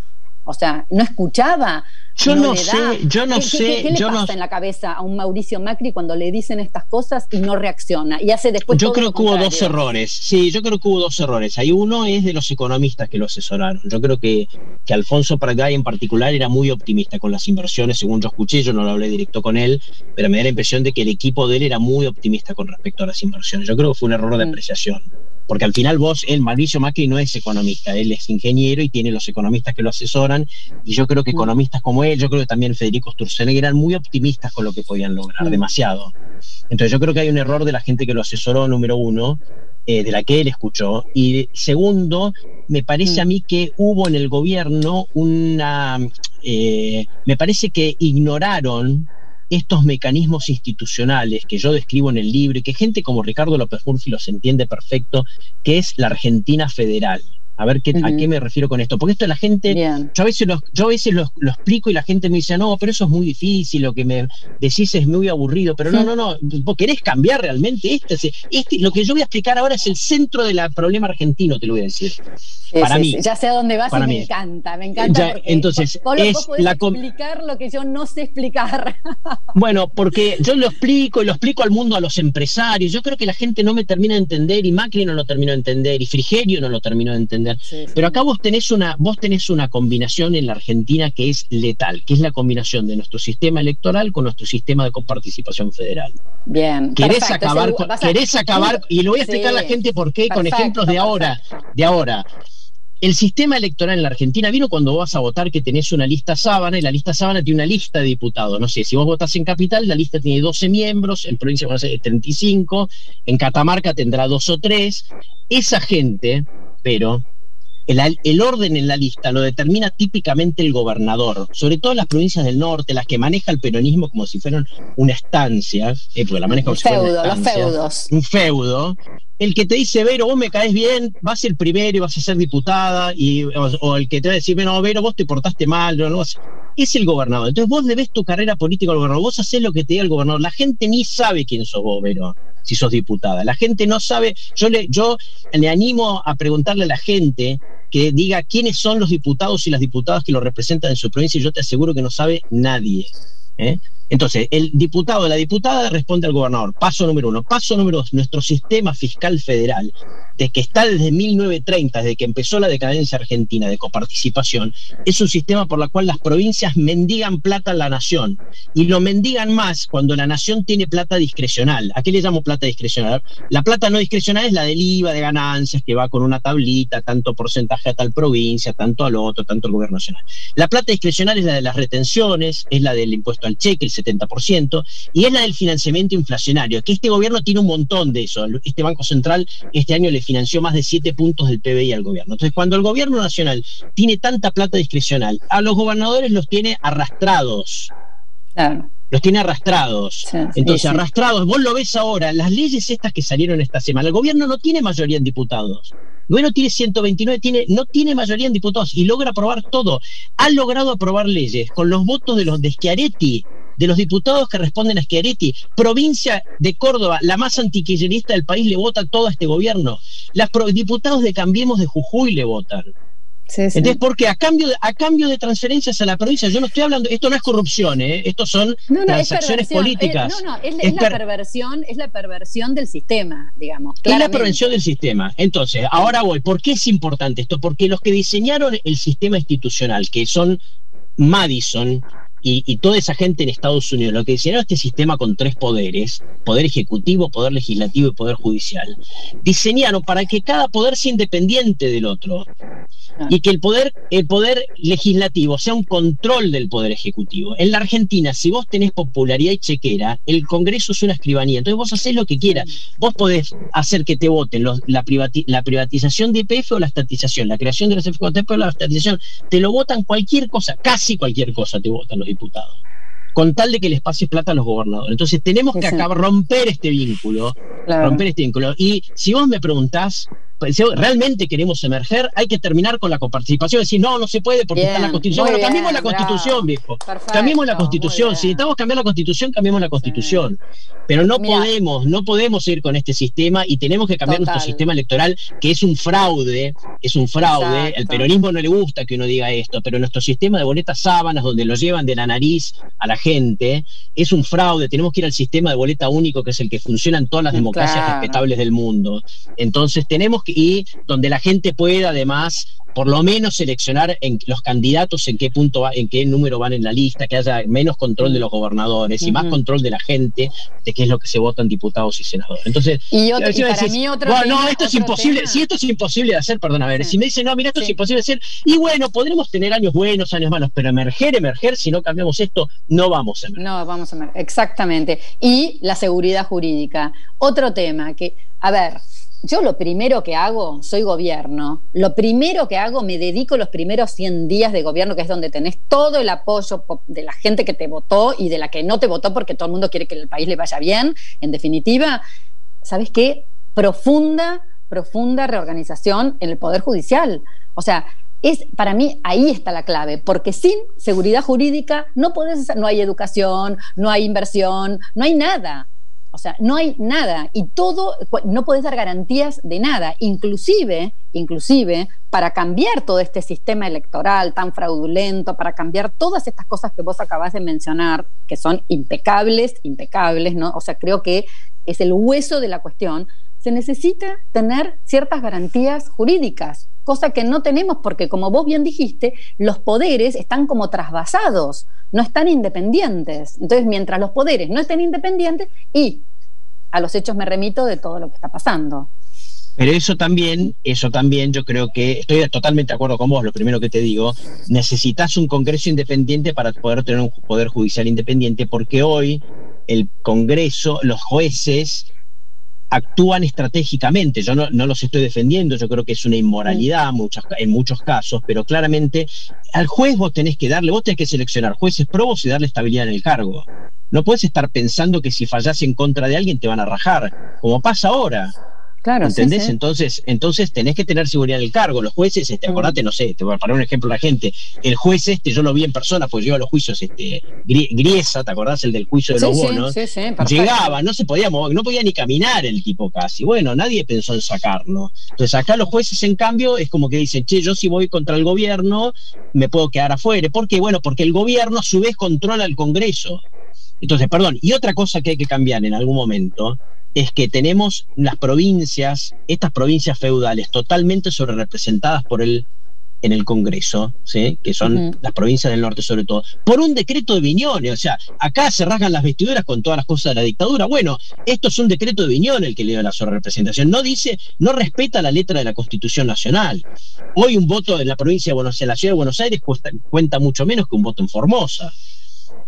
O sea, no escuchaba. Yo no, sé, yo no sé. ¿Qué, le pasa en la cabeza a un Mauricio Macri cuando le dicen estas cosas y no reacciona? Y hace después. Yo creo que hubo dos errores. Sí, yo creo que hubo dos errores. Hay uno es de los economistas que lo asesoraron. Yo creo que, que Alfonso Paragay en particular era muy optimista con las inversiones, según yo escuché. Yo no lo hablé directo con él, pero me da la impresión de que el equipo de él era muy optimista con respecto a las inversiones. Yo creo que fue un error de mm. Porque al final vos, el Mauricio Macri no es economista, él es ingeniero y tiene los economistas que lo asesoran, y yo creo que mm. economistas como él, yo creo que también Federico Sturzenegger eran muy optimistas con lo que podían lograr, mm. demasiado. Entonces yo creo que hay un error de la gente que lo asesoró, número uno, eh, de la que él escuchó, y segundo, me parece mm. a mí que hubo en el gobierno una... Eh, me parece que ignoraron estos mecanismos institucionales que yo describo en el libro y que gente como Ricardo López Murphy los entiende perfecto, que es la Argentina federal. A ver qué, a qué me refiero con esto. Porque esto la gente, yo a veces, lo, yo a veces lo, explico y la gente me dice, no, pero eso es muy difícil, lo que me decís es muy aburrido, pero no, no, no, vos querés cambiar realmente esto. Este, lo que yo voy a explicar ahora es el centro del problema argentino, te lo voy a decir. para mí. Ya sé a dónde vas y me encanta, me encanta. entonces, vos, es la explicar lo que yo no sé explicar. Bueno, porque yo lo explico y lo explico al mundo, a los empresarios. Yo creo que la gente no me termina de entender y Macri no lo terminó de entender y Frigerio no lo terminó de entender. Pero acá vos tenés una, vos tenés una combinación en la Argentina que es letal, que es la combinación de nuestro sistema electoral con nuestro sistema de coparticipación federal. Bien. Querés acabar, querés acabar, y le voy a explicar a la gente por qué con ejemplos de ahora, de ahora. El sistema electoral en la Argentina vino cuando vas a votar que tenés una lista sábana y la lista sábana tiene una lista de diputados. No sé, si vos votás en Capital, la lista tiene 12 miembros, en provincia van a ser 35, en Catamarca tendrá dos o tres. Esa gente, pero el, orden en la lista lo determina típicamente el gobernador, sobre todo en las provincias del norte, las que maneja el peronismo como si fueran una estancia, eh, porque la maneja como si feudo, los feudos. Un feudo. El que te dice, Vero, vos me caes bien, vas a ser primero y vas a ser diputada, y, o, el que te va a decir, no, Vero, vos te portaste mal, no, no, es el gobernador. Entonces vos debes tu carrera política al gobernador, vos haces lo que te diga el gobernador. La gente ni sabe quién sos vos, Vero si sos diputada. La gente no sabe, yo le, yo le animo a preguntarle a la gente que diga quiénes son los diputados y las diputadas que lo representan en su provincia y yo te aseguro que no sabe nadie. ¿eh? Entonces, el diputado o la diputada responde al gobernador. Paso número uno. Paso número dos, nuestro sistema fiscal federal, de que está desde 1930, desde que empezó la decadencia argentina de coparticipación, es un sistema por el cual las provincias mendigan plata a la nación. Y lo mendigan más cuando la nación tiene plata discrecional. ¿A qué le llamo plata discrecional? La plata no discrecional es la del IVA de ganancias, que va con una tablita, tanto porcentaje a tal provincia, tanto al otro, tanto al gobierno nacional. La plata discrecional es la de las retenciones, es la del impuesto al cheque, el 70%, y es la del financiamiento inflacionario, que este gobierno tiene un montón de eso. Este Banco Central este año le financió más de 7 puntos del PBI al gobierno. Entonces, cuando el gobierno nacional tiene tanta plata discrecional, a los gobernadores los tiene arrastrados. Los tiene arrastrados. Entonces, arrastrados, vos lo ves ahora, las leyes estas que salieron esta semana, el gobierno no tiene mayoría en diputados. Bueno, tiene 129, tiene, no tiene mayoría en diputados y logra aprobar todo. Ha logrado aprobar leyes con los votos de los de Schiaretti, de los diputados que responden a Schiaretti. Provincia de Córdoba, la más antiquillerista del país, le vota todo a este gobierno. Los diputados de Cambiemos de Jujuy le votan. Entonces, porque a cambio, de, a cambio de transferencias a la provincia, yo no estoy hablando, esto no es corrupción, ¿eh? esto son transacciones políticas. no, no, es, la perversión, es la perversión del sistema, digamos. Es la perversión del sistema. Entonces, ahora voy, ¿por qué es importante esto? Porque los que diseñaron el sistema institucional, que son Madison, y, toda esa gente en Estados Unidos, lo que diseñaron este sistema con tres poderes, poder ejecutivo, poder legislativo y poder judicial, diseñaron para que cada poder sea independiente del otro y que el poder, el poder legislativo sea un control del poder ejecutivo. En la Argentina, si vos tenés popularidad y chequera, el Congreso es una escribanía, entonces vos hacés lo que quieras. Vos podés hacer que te voten la, la, privatización de IPF o la estatización, la creación de las FJP o la estatización, te lo votan cualquier cosa, casi cualquier cosa te votan los diputados con tal de que les pase plata a los gobernadores. Entonces tenemos que acabar, romper este vínculo, romper este vínculo. Y si vos me preguntás, si realmente queremos emerger, hay que terminar con la coparticipación, decir, no, no se puede porque está la constitución. Bueno, cambiemos la constitución, viejo. cambiemos la constitución. Si necesitamos cambiar la constitución, cambiemos la constitución. Pero no podemos, no podemos ir con este sistema y tenemos que cambiar nuestro sistema electoral, que es un fraude, es un fraude. El peronismo no le gusta que uno diga esto, pero nuestro sistema de boletas sábanas, donde lo llevan de la nariz a la gente, es un fraude. Tenemos que ir al sistema de boleta único, que es el que funciona en todas las democracias respetables del mundo. Entonces tenemos que y donde la gente pueda además por lo menos seleccionar en los candidatos en qué punto va, en qué número van en la lista, que haya menos control de los gobernadores y más control de la gente de qué es lo que se votan diputados y senadores. Entonces, y, otro, para mí otro no, esto es imposible, si esto es imposible de hacer, perdón, a ver, si me dicen, no, mira, esto es imposible de hacer, y bueno, podremos tener años buenos, años malos, pero emerger, emerger, si no cambiamos esto, no vamos a emerger. No, vamos a emerger, exactamente. Y la seguridad jurídica. Otro tema que, a ver, yo lo primero que hago, soy gobierno, lo primero que hago, me dedico los primeros 100 días de gobierno, que es donde tenés todo el apoyo de la gente que te votó y de la que no te votó porque todo el mundo quiere que el país le vaya bien, en definitiva, ¿sabes qué? Profunda, profunda reorganización en el Poder Judicial. O sea, es, para mí ahí está la clave, porque sin seguridad jurídica no podés, no hay educación, no hay inversión, no hay nada. O sea, no hay nada y todo, no podés dar garantías de nada, inclusive, inclusive para cambiar todo este sistema electoral tan fraudulento, para cambiar todas estas cosas que vos acabás de mencionar, que son impecables, impecables, ¿no? O sea, creo que es el hueso de la cuestión, se necesita tener ciertas garantías jurídicas, cosa que no tenemos porque, como vos bien dijiste, los poderes están como trasvasados, no están independientes. Entonces, mientras los poderes no estén independientes, y a los hechos me remito de todo lo que está pasando. Pero eso también, eso también yo creo que estoy totalmente de acuerdo con vos, lo primero que te digo, necesitas un Congreso independiente para poder tener un poder judicial independiente, porque hoy el Congreso, los jueces actúan estratégicamente. Yo no, los estoy defendiendo, yo creo que es una inmoralidad en muchos casos, pero claramente al juez vos tenés que darle, vos tenés que seleccionar jueces probos y darle estabilidad en el cargo. No puedes estar pensando que si fallas en contra de alguien te van a rajar, como pasa ahora. Claro, ¿Entendés? Entonces, entonces tenés que tener seguridad en el cargo. Los jueces, este, acordate, no sé, te voy a poner un ejemplo a la gente. El juez este, yo lo vi en persona, pues yo a los juicios, este, Griesa, ¿te acordás? El del juicio de los bonos. Llegaba, no se podía mover, no podía ni caminar el tipo casi. Bueno, nadie pensó en sacarlo. Entonces acá los jueces, en cambio, es como que dicen, che, yo si voy contra el gobierno, me puedo quedar afuera. ¿Por qué? Bueno, porque el gobierno a su vez controla el Congreso. Entonces, perdón, y otra cosa que hay que cambiar en algún momento es que tenemos las provincias, estas provincias feudales totalmente sobre representadas por el en el Congreso, ¿sí? que son las provincias del norte sobre todo, por un decreto de Viñones. O sea, acá se rasgan las vestiduras con todas las cosas de la dictadura. Bueno, esto es un decreto de Viñones el que le dio la sobrerepresentación. No dice, no respeta la letra de la Constitución Nacional. Hoy un voto en la provincia de Buenos Aires, en la ciudad de Buenos Aires, cuenta mucho menos que un voto en Formosa.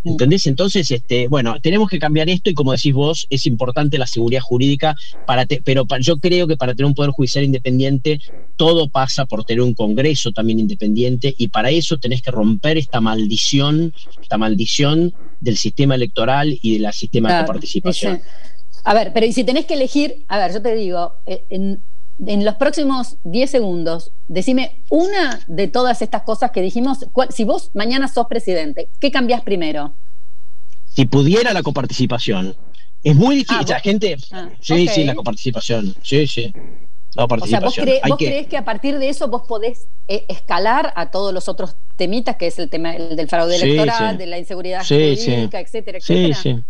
¿Entendés? Entonces, este, bueno, tenemos que cambiar esto y como decís vos, es importante la seguridad jurídica, para pero yo creo que para tener un poder judicial independiente, todo pasa por tener un Congreso también independiente y para eso tenés que romper esta maldición, esta maldición del sistema electoral y del sistema de participación. a ver, pero y si tenés que elegir, a ver, yo te digo, eh, en, en los próximos 10 segundos, decime una de todas estas cosas que dijimos. si vos mañana sos presidente, ¿qué cambiás primero? Si pudiera la coparticipación. Es muy difícil. Ah, gente. Ah, sí, sí, la coparticipación. Sí, sí. La participación. O sea, ¿vos, crees que a partir de eso vos podés eh, escalar a todos los otros temitas, que es el tema del fraude electoral, de la inseguridad jurídica, etcétera, etcétera? Sí, sí.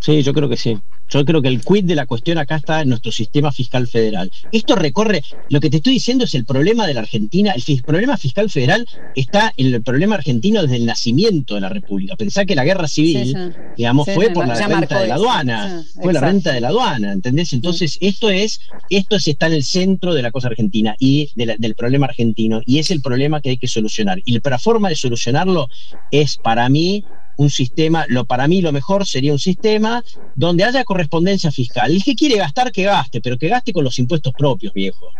Sí, yo creo que sí. Yo creo que el quid de la cuestión acá está en nuestro sistema fiscal federal. Esto recorre, lo que te estoy diciendo es el problema de la Argentina, el problema fiscal federal está en el problema argentino desde el nacimiento de la República. Pensá que la guerra civil, digamos, fue por la renta de la aduana, fue la renta de la aduana, ¿entendés? Entonces, esto es, esto está en el centro de la cosa argentina y del problema argentino, y es el problema que hay que solucionar. Y la forma de solucionarlo es, para mí, un sistema, lo para mí lo mejor sería un sistema donde haya correspondencia fiscal. El que quiere gastar, que gaste, pero que gaste con los impuestos propios, viejo.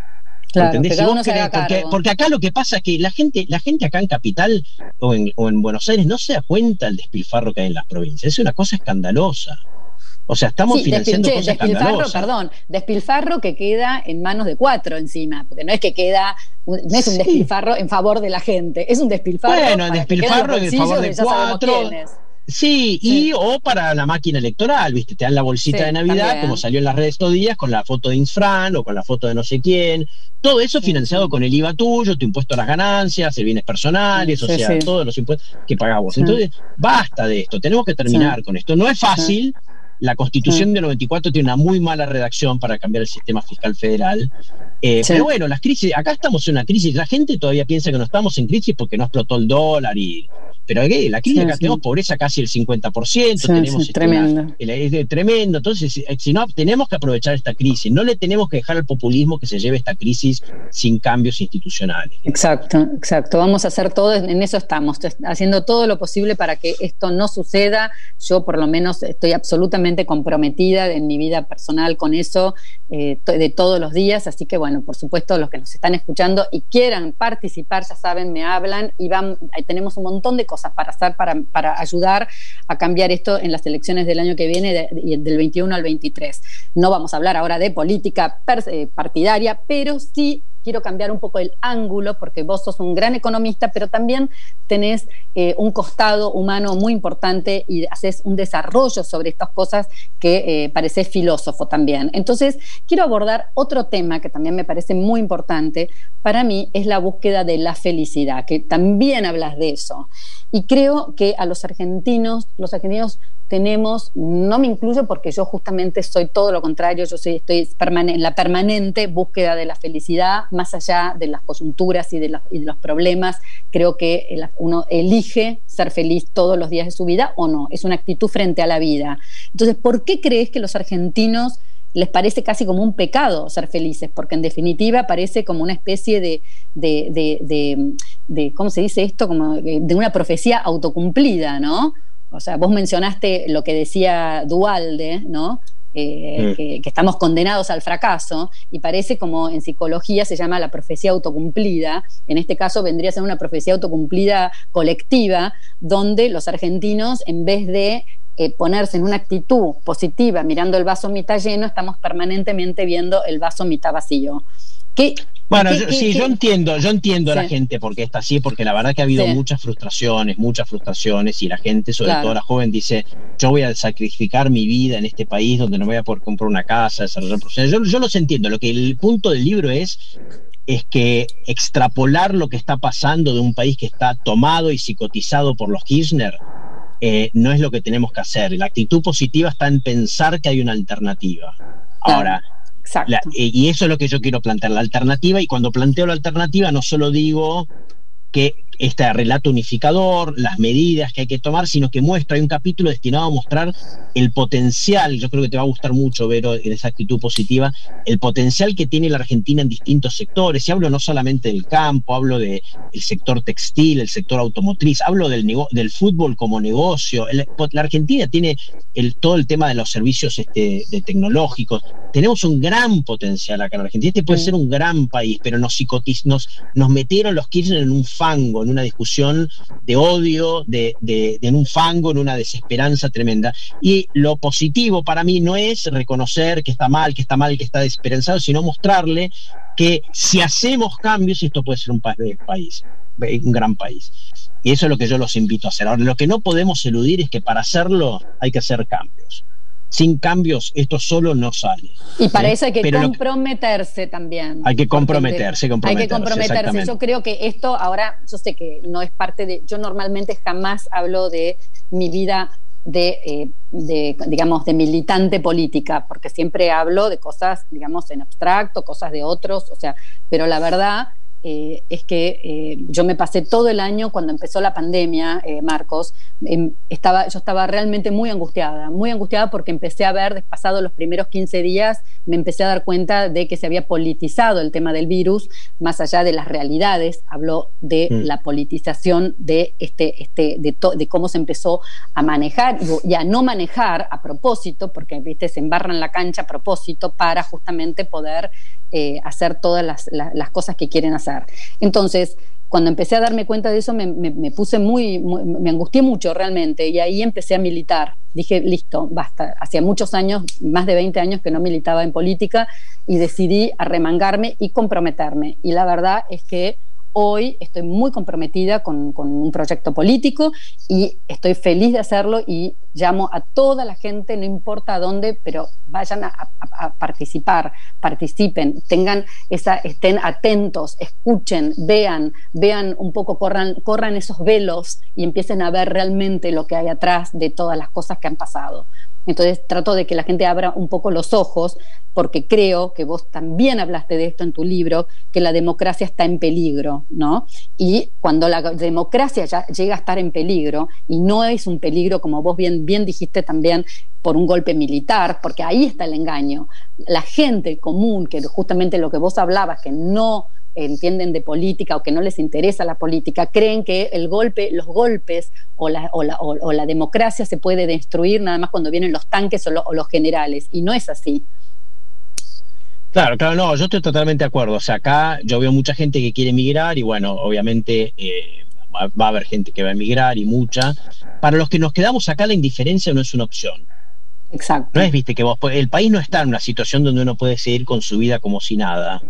Claro, porque, acá lo que pasa es que la gente, la gente acá en Capital o en, o en Buenos Aires no se da cuenta del despilfarro que hay en las provincias. Es una cosa escandalosa. O sea, estamos financiando cosas despilfarro, perdón, despilfarro que queda en manos de cuatro encima, porque no es que queda, no es un despilfarro en favor de la gente, es un despilfarro. Bueno, despilfarro en favor de, cuatro. Sí, y o para la máquina electoral, ¿viste? Te dan la bolsita de Navidad, como salió en las redes estos días, con la foto de Insfran o con la foto de no sé quién. Todo eso financiado con el IVA tuyo, tu impuesto a las ganancias, el bienes personales, o sea, todos los impuestos que pagamos. Entonces, basta de esto, tenemos que terminar con esto. No es fácil, la constitución del 94 tiene una muy mala redacción para cambiar el sistema fiscal federal. Eh, pero bueno, las crisis, acá estamos en una crisis, la gente todavía piensa que no estamos en crisis porque no explotó el dólar y pero la crisis acá tenemos pobreza casi el 50%, tenemos este, tremendo. es tremendo. Entonces, eh, si no, tenemos que aprovechar esta crisis, no le tenemos que dejar al populismo que se lleve esta crisis sin cambios institucionales. Exacto, exacto. Vamos a hacer todo, en eso estamos, haciendo todo lo posible para que esto no suceda. Yo por lo menos estoy absolutamente comprometida en mi vida personal con eso eh, de todos los días, así que bueno, por supuesto los que nos están escuchando y quieran participar, ya saben, me hablan y van, tenemos un montón de cosas cosas para hacer para, para ayudar a cambiar esto en las elecciones del año que viene, del 21 al 23. No vamos a hablar ahora de política eh, partidaria, pero sí quiero cambiar un poco el ángulo, porque vos sos un gran economista, pero también tenés eh, un costado humano muy importante y haces un desarrollo sobre estas cosas que eh, pareces filósofo también. Entonces, quiero abordar otro tema que también me parece muy importante. Para mí es la búsqueda de la felicidad, que también hablas de eso. Y creo que a los argentinos, los argentinos tenemos, no me incluyo porque yo justamente soy todo lo contrario, yo soy, estoy en la permanente búsqueda de la felicidad, más allá de las coyunturas y de, los problemas, creo que uno elige ser feliz todos los días de su vida o no, es una actitud frente a la vida. Entonces, ¿por qué crees que los argentinos les parece casi como un pecado ser felices? Porque en definitiva parece como una especie de, de ¿cómo se dice esto? Como de una profecía autocumplida, ¿no? O sea, vos mencionaste lo que decía Dualde, ¿no? Eh, mm. que, estamos condenados al fracaso y parece como en psicología se llama la profecía autocumplida, en este caso vendría a ser una profecía autocumplida colectiva, donde los argentinos en vez de eh, ponerse en una actitud positiva mirando el vaso mitad lleno, estamos permanentemente viendo el vaso mitad vacío. ¿Qué, bueno, sí, yo entiendo, yo entiendo a la gente porque está así, porque la verdad que ha habido muchas frustraciones, muchas frustraciones, y la gente, sobre todo la joven, dice, yo voy a sacrificar mi vida en este país donde no voy a poder comprar una casa, desarrollar Yo, yo los entiendo, lo que el punto del libro es es que extrapolar lo que está pasando de un país que está tomado y psicotizado por los Kirchner eh, no es lo que tenemos que hacer. La actitud positiva está en pensar que hay una alternativa. Ahora, y eso es lo que yo quiero plantear, la alternativa, y cuando planteo la alternativa no solo digo que, este relato unificador, las medidas que hay que tomar, sino que muestra, hay un capítulo destinado a mostrar el potencial, yo creo que te va a gustar mucho, Vero, en esa actitud positiva, el potencial que tiene la Argentina en distintos sectores. Y hablo no solamente del campo, hablo del sector textil, el sector automotriz, hablo del, del fútbol como negocio. la Argentina tiene el, todo el tema de los servicios este, de tecnológicos. Tenemos un gran potencial acá en Argentina. Este puede ser un gran país, pero nos, nos, nos metieron los Kirchner en un fango, en una discusión de odio, de, en un fango, en una desesperanza tremenda. Y lo positivo para mí no es reconocer que está mal, que está mal, que está desesperanzado, sino mostrarle que si hacemos cambios, esto puede ser un país, un gran país. Y eso es lo que yo los invito a hacer. Ahora, lo que no podemos eludir es que para hacerlo hay que hacer cambios sin cambios esto solo no sale. Y para eso hay que comprometerse también. Hay que comprometerse, comprometerse. Hay que comprometerse. Yo creo que esto ahora, yo sé que no es parte de, yo normalmente jamás hablo de mi vida de, eh, de, digamos, de militante política, porque siempre hablo de cosas, digamos, en abstracto, cosas de otros, o sea, pero la verdad eh, es que eh, yo me pasé todo el año cuando empezó la pandemia, eh, Marcos, em, estaba, yo estaba realmente muy angustiada, muy angustiada porque empecé a ver, pasado los primeros 15 días, me empecé a dar cuenta de que se había politizado el tema del virus, más allá de las realidades, habló de mm. la politización de, este, este, de, de, cómo se empezó a manejar y, a no manejar a propósito, porque ¿viste? se embarran la cancha a propósito para justamente poder hacer todas las, las cosas que quieren hacer. Entonces, cuando empecé a darme cuenta de eso, me, puse muy, me angustié mucho realmente y ahí empecé a militar. Dije, listo, basta. Hacía muchos años, más de 20 años que no militaba en política y decidí arremangarme y comprometerme. Y la verdad es que hoy estoy muy comprometida con, un proyecto político y estoy feliz de hacerlo y llamo a toda la gente, no importa dónde, pero vayan a, participar, participen, tengan esa, estén atentos, escuchen, vean, vean un poco, corran, corran esos velos y empiecen a ver realmente lo que hay atrás de todas las cosas que han pasado. Entonces trato de que la gente abra un poco los ojos, porque creo que vos también hablaste de esto en tu libro, que la democracia está en peligro, ¿no? Y cuando la democracia ya llega a estar en peligro, y no es un peligro, como vos bien, bien dijiste también, por un golpe militar, porque ahí está el engaño. La gente común, que justamente lo que vos hablabas, que no entienden de política o que no les interesa la política, creen que el golpe, los golpes o la, o la, o la democracia se puede destruir nada más cuando vienen los tanques o, los generales, y no es así. Claro, claro, no, yo estoy totalmente de acuerdo. O sea, acá yo veo mucha gente que quiere emigrar y bueno, obviamente eh, va a haber gente que va a emigrar y mucha. Para los que nos quedamos acá, la indiferencia no es una opción. Exacto. No es, viste, que vos, el país no está en una situación donde uno puede seguir con su vida como si nada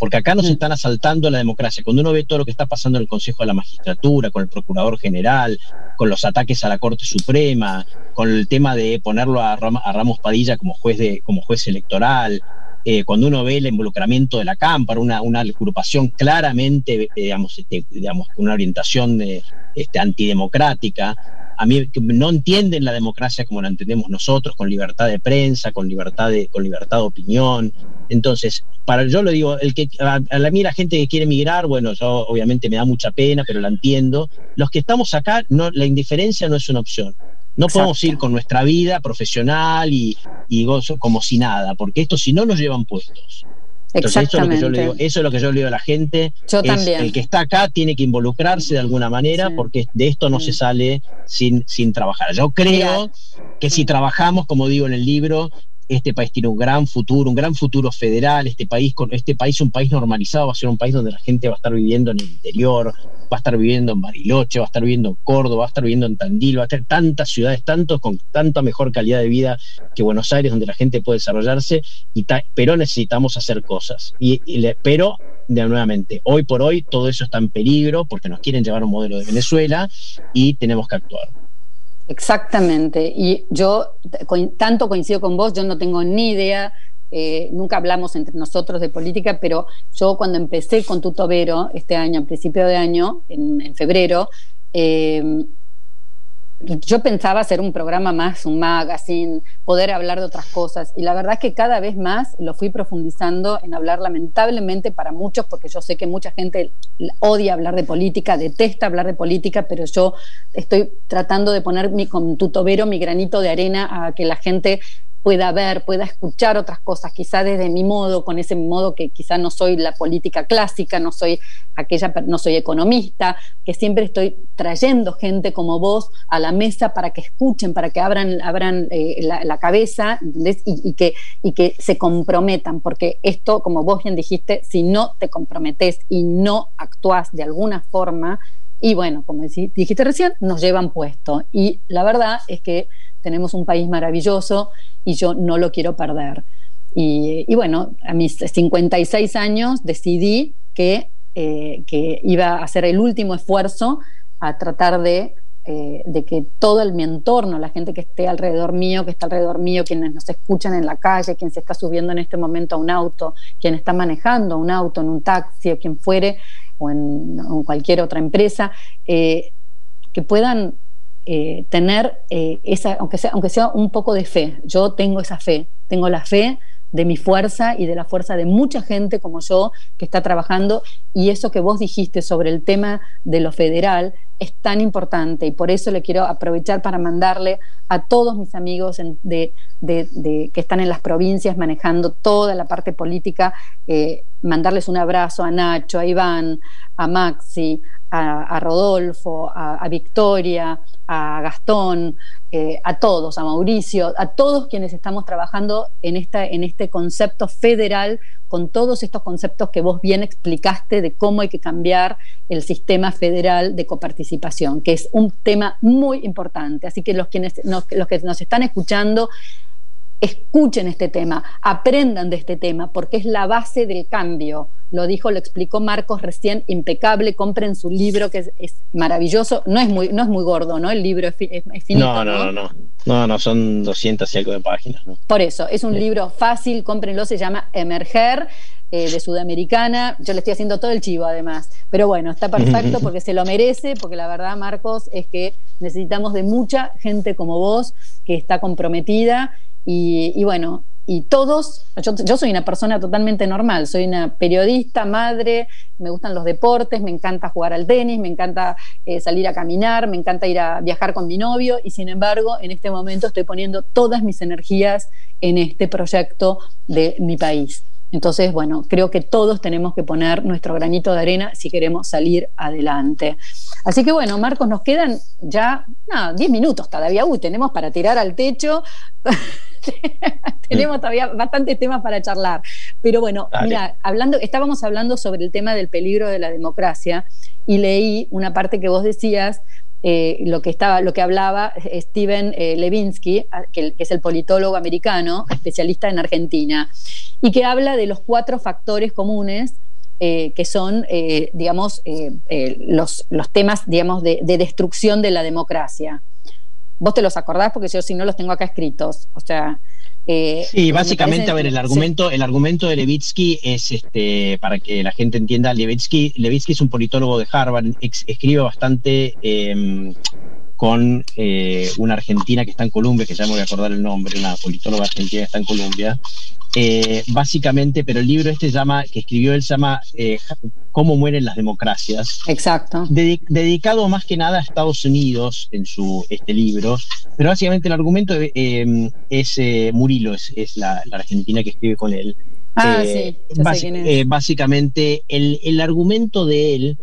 porque acá nos están asaltando la democracia. Cuando uno ve todo lo que está pasando en el Consejo de la Magistratura, con el Procurador General, con los ataques a la Corte Suprema, con el tema de ponerlo a, Ramos Padilla como juez, de, como juez electoral, eh, cuando uno ve el involucramiento de la Cámpara, una, una agrupación claramente, digamos, este, digamos, con una orientación de, este, antidemocrática, a mí no entienden la democracia como la entendemos nosotros, con libertad de prensa, con libertad de, con libertad de opinión. Entonces, para yo lo digo, el que a, mí la gente que quiere emigrar, bueno, yo obviamente me da mucha pena, pero la entiendo. Los que estamos acá, no, la indiferencia no es una opción. No podemos ir con nuestra vida profesional y, y como si nada, porque esto si no nos llevan puestos. Entonces, eso es, lo que yo le digo, eso es lo que yo le digo a la gente. Yo también. El que está acá tiene que involucrarse de alguna manera porque de esto no se sale sin, sin trabajar. Yo creo que si trabajamos, como digo en el libro, este país tiene un gran futuro, un gran futuro federal, este país, este país un país normalizado, va a ser un país donde la gente va a estar viviendo en el interior, va a estar viviendo en Bariloche, va a estar viviendo en Córdoba, va a estar viviendo en Tandil, va a tener tantas ciudades, tantos con tanta mejor calidad de vida que Buenos Aires, donde la gente puede desarrollarse, y pero necesitamos hacer cosas. Y, pero, de, nuevamente, hoy por hoy todo eso está en peligro porque nos quieren llevar un modelo de Venezuela y tenemos que actuar. Exactamente. Y yo tanto coincido con vos, yo no tengo ni idea, eh, nunca hablamos entre nosotros de política, pero yo cuando empecé con Tutobero este año, a principio de año, en, febrero, eh, yo pensaba hacer un programa más, un magazine, poder hablar de otras cosas. Y la verdad es que cada vez más lo fui profundizando en hablar, lamentablemente para muchos, porque yo sé que mucha gente odia hablar de política, detesta hablar de política, pero yo estoy tratando de poner mi, con tutobero mi granito de arena a que la gente pueda ver, pueda escuchar otras cosas, quizá desde mi modo, con ese modo que quizá no soy la política clásica, no soy aquella, no soy economista, que siempre estoy trayendo gente como vos a la mesa para que escuchen, para que abran, abran eh, la, cabeza y, que, y que se comprometan, porque esto, como vos bien dijiste, si no te comprometes y no actúas de alguna forma, y bueno, como dijiste recién, nos llevan puesto. Y la verdad es que tenemos un país maravilloso y yo no lo quiero perder. Y, bueno, a mis 56 años decidí que, eh, que, iba a hacer el último esfuerzo a tratar de, eh, de, que todo el, mi entorno, la gente que esté alrededor mío, que está alrededor mío, quienes nos escuchan en la calle, quien se está subiendo en este momento a un auto, quien está manejando un auto, en un taxi o quien fuere, o en, cualquier otra empresa, eh, que puedan eh, tener eh, esa, aunque sea, aunque sea un poco de fe. Yo tengo esa fe, tengo la fe de mi fuerza y de la fuerza de mucha gente como yo que está trabajando. Y eso que vos dijiste sobre el tema de lo federal es tan importante. Y por eso le quiero aprovechar para mandarle a todos mis amigos de, que están en las provincias manejando toda la parte política, eh, mandarles un abrazo a Nacho, a Iván, a Maxi, a, Rodolfo, a, Victoria, a Gastón, eh, a todos, a Mauricio, a todos quienes estamos trabajando en, esta, en este concepto federal, con todos estos conceptos que vos bien explicaste de cómo hay que cambiar el sistema federal de coparticipación, que es un tema muy importante. Así que los, quienes, los que nos están escuchando, escuchen este tema, aprendan de este tema, porque es la base del cambio. Lo dijo, lo explicó Marcos recién, impecable, compren su libro que es, maravilloso, no es muy no es muy gordo, ¿no? El libro es, finito. No, no, no, no, no, son 200 y algo de páginas. Por eso, es un libro fácil, cómprenlo, se llama Emerger. Eh, de Sudamericana. Yo le estoy haciendo todo el chivo además. Pero bueno, está perfecto porque se lo merece, porque la verdad, Marcos, es que necesitamos de mucha gente como vos que está comprometida y, bueno, y todos, yo, soy una persona totalmente normal, soy una periodista, madre, me gustan los deportes, me encanta jugar al tenis, me encanta eh, salir a caminar, me encanta ir a viajar con mi novio y sin embargo en este momento estoy poniendo todas mis energías en este proyecto de mi país. Entonces, bueno, creo que todos tenemos que poner nuestro granito de arena si queremos salir adelante. Así que bueno, Marcos, nos quedan ya 10 minutos todavía. Uy, tenemos para tirar al techo. tenemos todavía bastantes temas para charlar. Pero bueno, mira, hablando, estábamos hablando sobre el tema del peligro de la democracia y leí una parte que vos decías eh, lo que estaba, lo que hablaba Steven eh, Levinsky, que, es el politólogo americano, especialista en Argentina, y que habla de los cuatro factores comunes eh, que son, digamos, los, los, temas, digamos, de, destrucción de la democracia. Vos te los acordás porque yo si no los tengo acá escritos. O sea, sí, básicamente, a ver, el argumento, el argumento de Levitsky es, este, para que la gente entienda, Levitsky, Levitsky es un politólogo de Harvard, escribe bastante em, con eh, una argentina que está en Colombia, que ya me voy a acordar el nombre, una politóloga argentina que está en Colombia, eh, básicamente, pero el libro este llama, que escribió él se llama eh, Cómo mueren las democracias. Exacto. dedicado más que nada a Estados Unidos en su este libro, pero básicamente el argumento eh, es Murilo, es, la, argentina que escribe con él. Ah, sí, básicamente el, el, argumento de él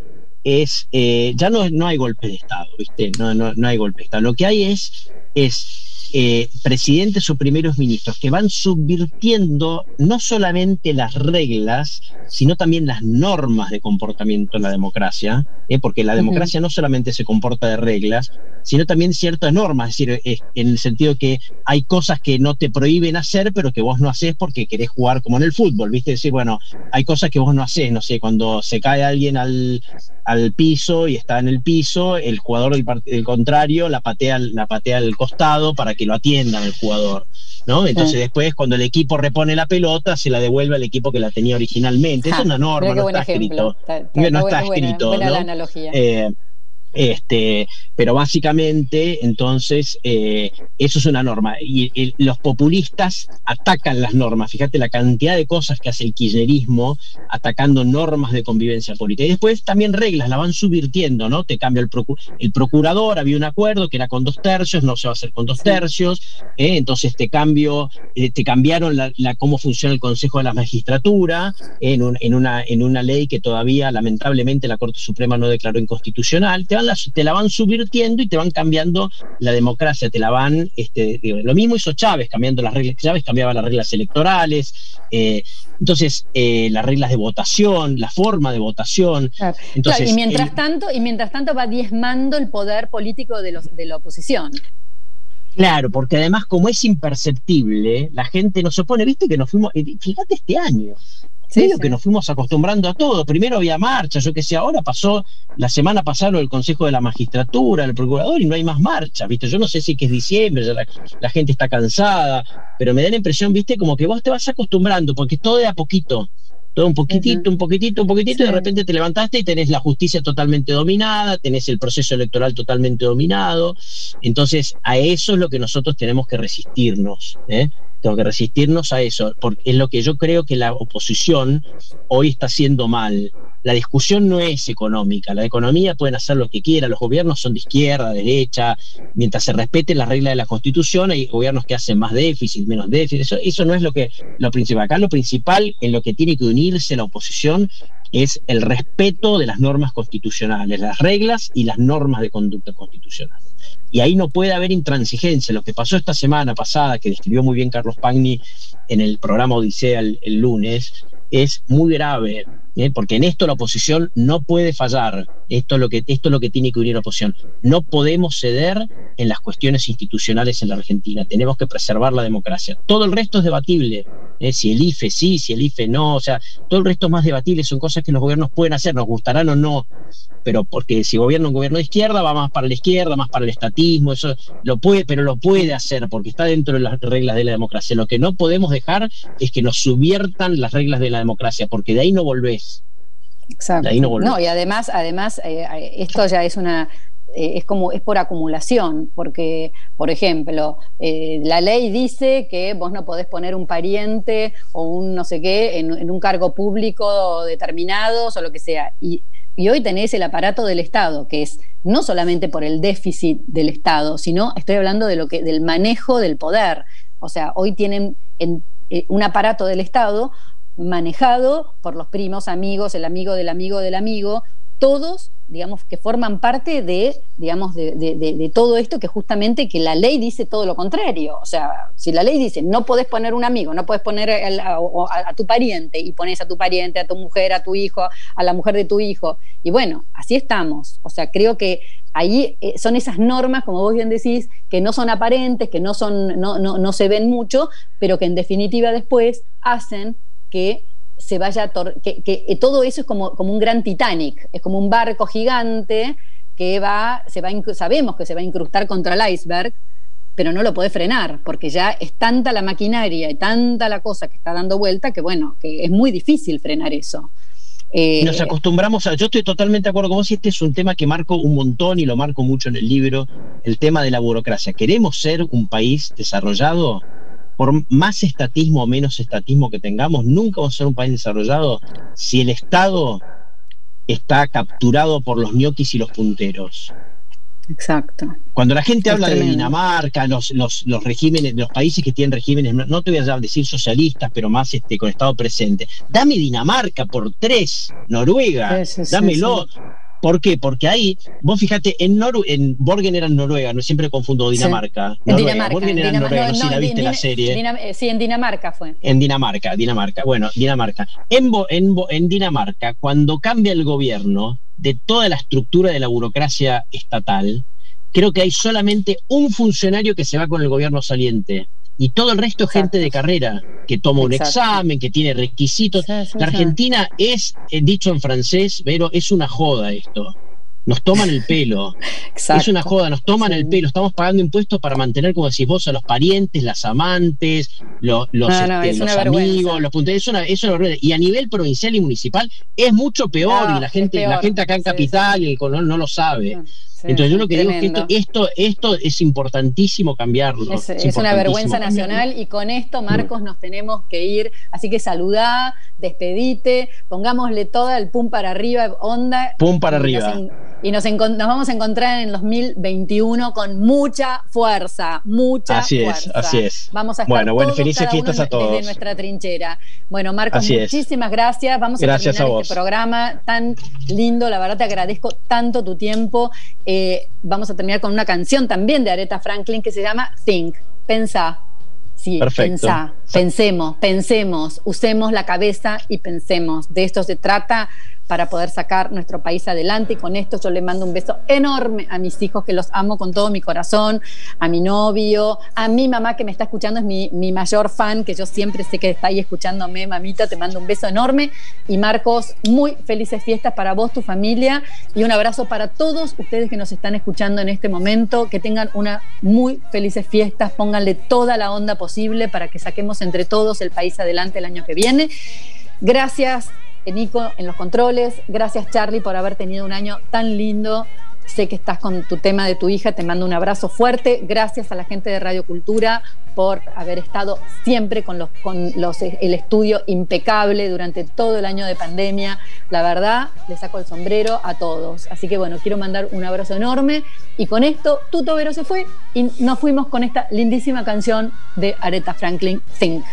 es, ya no, no hay golpe de Estado, ¿viste? No, no, no hay golpe de Estado. Lo que hay es, es eh, presidentes o primeros ministros que van subvirtiendo no solamente las reglas, sino también las normas de comportamiento en la democracia, eh, porque la democracia no solamente se comporta de reglas, sino también ciertas normas, es decir, en el sentido que hay cosas que no te prohíben hacer, pero que vos no haces porque querés jugar como en el fútbol, ¿viste? decir, bueno, hay cosas que vos no haces, no sé, cuando se cae alguien al, al piso y está en el piso, el jugador del, contrario la patea, la patea al costado para que lo atiendan el jugador. ¿no? Entonces después cuando el equipo repone la pelota se la devuelve al equipo que la tenía originalmente. es una norma, no está escrito. no está escrito. Este, pero básicamente, entonces, eh, eso es una norma. Y, los populistas atacan las normas. Fíjate la cantidad de cosas que hace el kirchnerismo atacando normas de convivencia política. Y después también reglas, la van subvirtiendo, ¿no? Te cambia el, el procurador, había un acuerdo que era con dos tercios, no se va a hacer con dos tercios. ¿eh? entonces te cambio, eh, te cambiaron la, cómo funciona el Consejo de la Magistratura en, en, una, en una ley que todavía, lamentablemente, la Corte Suprema no declaró inconstitucional. Te te la van subvirtiendo y te van cambiando la democracia, te la van, este, lo mismo hizo Chávez, cambiando las reglas, Chávez cambiaba las reglas electorales, eh, entonces eh, las reglas de votación, la forma de votación. Entonces, y mientras tanto, y mientras tanto va diezmando el poder político de los de la oposición. Claro, porque además como es imperceptible, la gente no se opone, viste que nos fuimos, fíjate este año, Sí, que nos fuimos acostumbrando a todo. Primero había marcha, yo que sé, ahora pasó la semana pasada el Consejo de la Magistratura, el Procurador, y no hay más marcha, ¿viste? Yo no sé si que es diciembre, ya la, gente está cansada, pero me da la impresión, ¿viste? Como que vos te vas acostumbrando, porque todo de a poquito, todo un poquitito, un poquitito, un poquitito, y de repente te levantaste y tenés la justicia totalmente dominada, tenés el proceso electoral totalmente dominado. Entonces, a eso es lo que nosotros tenemos que resistirnos. ¿eh? Tengo que resistirnos a eso, porque es lo que yo creo que la oposición hoy está haciendo mal. La discusión no es económica, la economía pueden hacer lo que quieran, los gobiernos son de izquierda, derecha, mientras se respeten las reglas de la Constitución, hay gobiernos que hacen más déficit, menos déficit, eso, eso no es lo que lo principal. Acá lo principal en lo que tiene que unirse la oposición es el respeto de las normas constitucionales, las reglas y las normas de conducta constitucional y ahí no puede haber intransigencia. Lo que pasó esta semana pasada, que describió muy bien Carlos Pagni en el programa Odisea el, lunes, es muy grave, ¿eh? porque en esto la oposición no puede fallar. Esto es, lo que, esto es lo que tiene que unir la oposición. No podemos ceder en las cuestiones institucionales en la Argentina. Tenemos que preservar la democracia. Todo el resto es debatible. ¿Eh? Si el IFE sí, si el IFE no. O sea, todo el resto es más debatible. Son cosas que los gobiernos pueden hacer, nos gustarán o no pero porque si gobierna un gobierno de izquierda va más para la izquierda, más para el estatismo, eso lo puede, pero lo puede hacer porque está dentro de las reglas de la democracia. Lo que no podemos dejar es que nos subviertan las reglas de la democracia, porque de ahí no volvés. Exacto. ahí no, no, y además, además eh, eh, esto ya es una eh, es como es por acumulación, porque, por ejemplo, la ley dice que vos no podés poner un pariente o un no sé qué en, en un cargo público determinado o lo que sea. Y y hoy tenés el aparato del Estado, que es no solamente por el déficit del Estado, sino estoy hablando de lo que, del manejo del poder. O sea, hoy tienen eh, un aparato del Estado manejado por los primos, amigos, el amigo del amigo del amigo, todos digamos, que forman parte de, digamos, de, de, todo esto que justamente que la ley dice todo lo contrario. O sea, si la ley dice no podés poner un amigo, no podés poner a, tu pariente y pones a tu pariente, a tu mujer, a tu hijo, a la mujer de tu hijo. Y bueno, así estamos. O sea, creo que ahí eh, son esas normas, como vos bien decís, que no son aparentes, que no, son, no, no, no se ven mucho, pero que en definitiva después hacen que se vaya, que, que, todo eso es como, como un gran Titanic, es como un barco gigante que va, se va, sabemos que se va a incrustar contra el iceberg, pero no lo puede frenar, porque ya es tanta la maquinaria y tanta la cosa que está dando vuelta que bueno, que es muy difícil frenar eso. Eh, Nos acostumbramos a, yo estoy totalmente de acuerdo con vos y este es un tema que marco un montón y lo marco mucho en el libro, el tema de la burocracia. ¿Queremos ser un país desarrollado? Por más estatismo o menos estatismo que tengamos, nunca vamos a ser un país desarrollado si el Estado está capturado por los ñoquis y los punteros. Exacto. Cuando la gente habla de Dinamarca, los, los, los, regímenes, los países que tienen regímenes, no, te voy a decir socialistas, pero más este, con Estado presente, dame Dinamarca por tres, Noruega, dámelo. ¿Por qué? Porque ahí, vos fíjate, en, en Borgen era en Noruega, no siempre confundo Dinamarca. Dinamarca. Borgen era en Noruega, no, sé si la viste la serie. Sí, en Dinamarca fue. En Dinamarca, Dinamarca. Bueno, Dinamarca. En, en, en Dinamarca, cuando cambia el gobierno de toda la estructura de la burocracia estatal, creo que hay solamente un funcionario que se va con el gobierno saliente y todo el resto es gente de carrera, que toma un examen, que tiene requisitos. la Argentina es, eh, dicho en francés, pero es una joda esto. nos toman el pelo. Es una joda, nos toman el pelo, estamos pagando impuestos para mantener, como decís vos, a los parientes, las amantes, los, los, este, amigos, los puntos. Es una, es una Y a nivel provincial y municipal es mucho peor, y la gente, la gente acá en Capital y no, no lo sabe. Entonces yo lo que digo es que esto, esto, es importantísimo cambiarlo. Es, una vergüenza nacional y con esto, Marcos, nos tenemos que ir. Así que saludá, despedite, pongámosle toda el pum para arriba, onda. Pum para arriba. y nos, nos, vamos a encontrar en 2021 con mucha fuerza, mucha así fuerza. Es, así es. Vamos a estar bueno, bueno, felices fiestas a todos. Desde nuestra trinchera. Bueno, Marcos, muchísimas gracias. Vamos a terminar este programa tan lindo. La verdad te agradezco tanto tu tiempo. Eh, vamos a terminar con una canción también de Aretha Franklin que se llama Think, Pensá. Sí, pensá, pensemos, pensemos, usemos la cabeza y pensemos. De esto se trata para poder sacar nuestro país adelante. Y con esto yo le mando un beso enorme a mis hijos, que los amo con todo mi corazón, a mi novio, a mi mamá que me está escuchando, es mi, mayor fan, que yo siempre sé que está ahí escuchándome, mamita, te mando un beso enorme. Y Marcos, muy felices fiestas para vos, tu familia, y un abrazo para todos ustedes que nos están escuchando en este momento, que tengan una muy felices fiestas, pónganle toda la onda posible para que saquemos entre todos el país adelante el año que viene. Gracias Nico en los controles. Gracias Charlie por haber tenido un año tan lindo. Sé que estás con tu tema de tu hija, te mando un abrazo fuerte. Gracias a la gente de Radio Cultura por haber estado siempre con, los, con los, el estudio impecable durante todo el año de pandemia. La verdad, le saco el sombrero a todos. Así que bueno, quiero mandar un abrazo enorme. Y con esto, Tuto Vero se fue y nos fuimos con esta lindísima canción de Aretha Franklin, Think.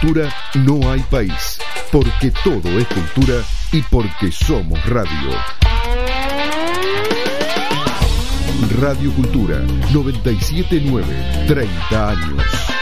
Cultura no hay país, porque todo es cultura y porque somos radio. Radio Cultura 979, 30 años.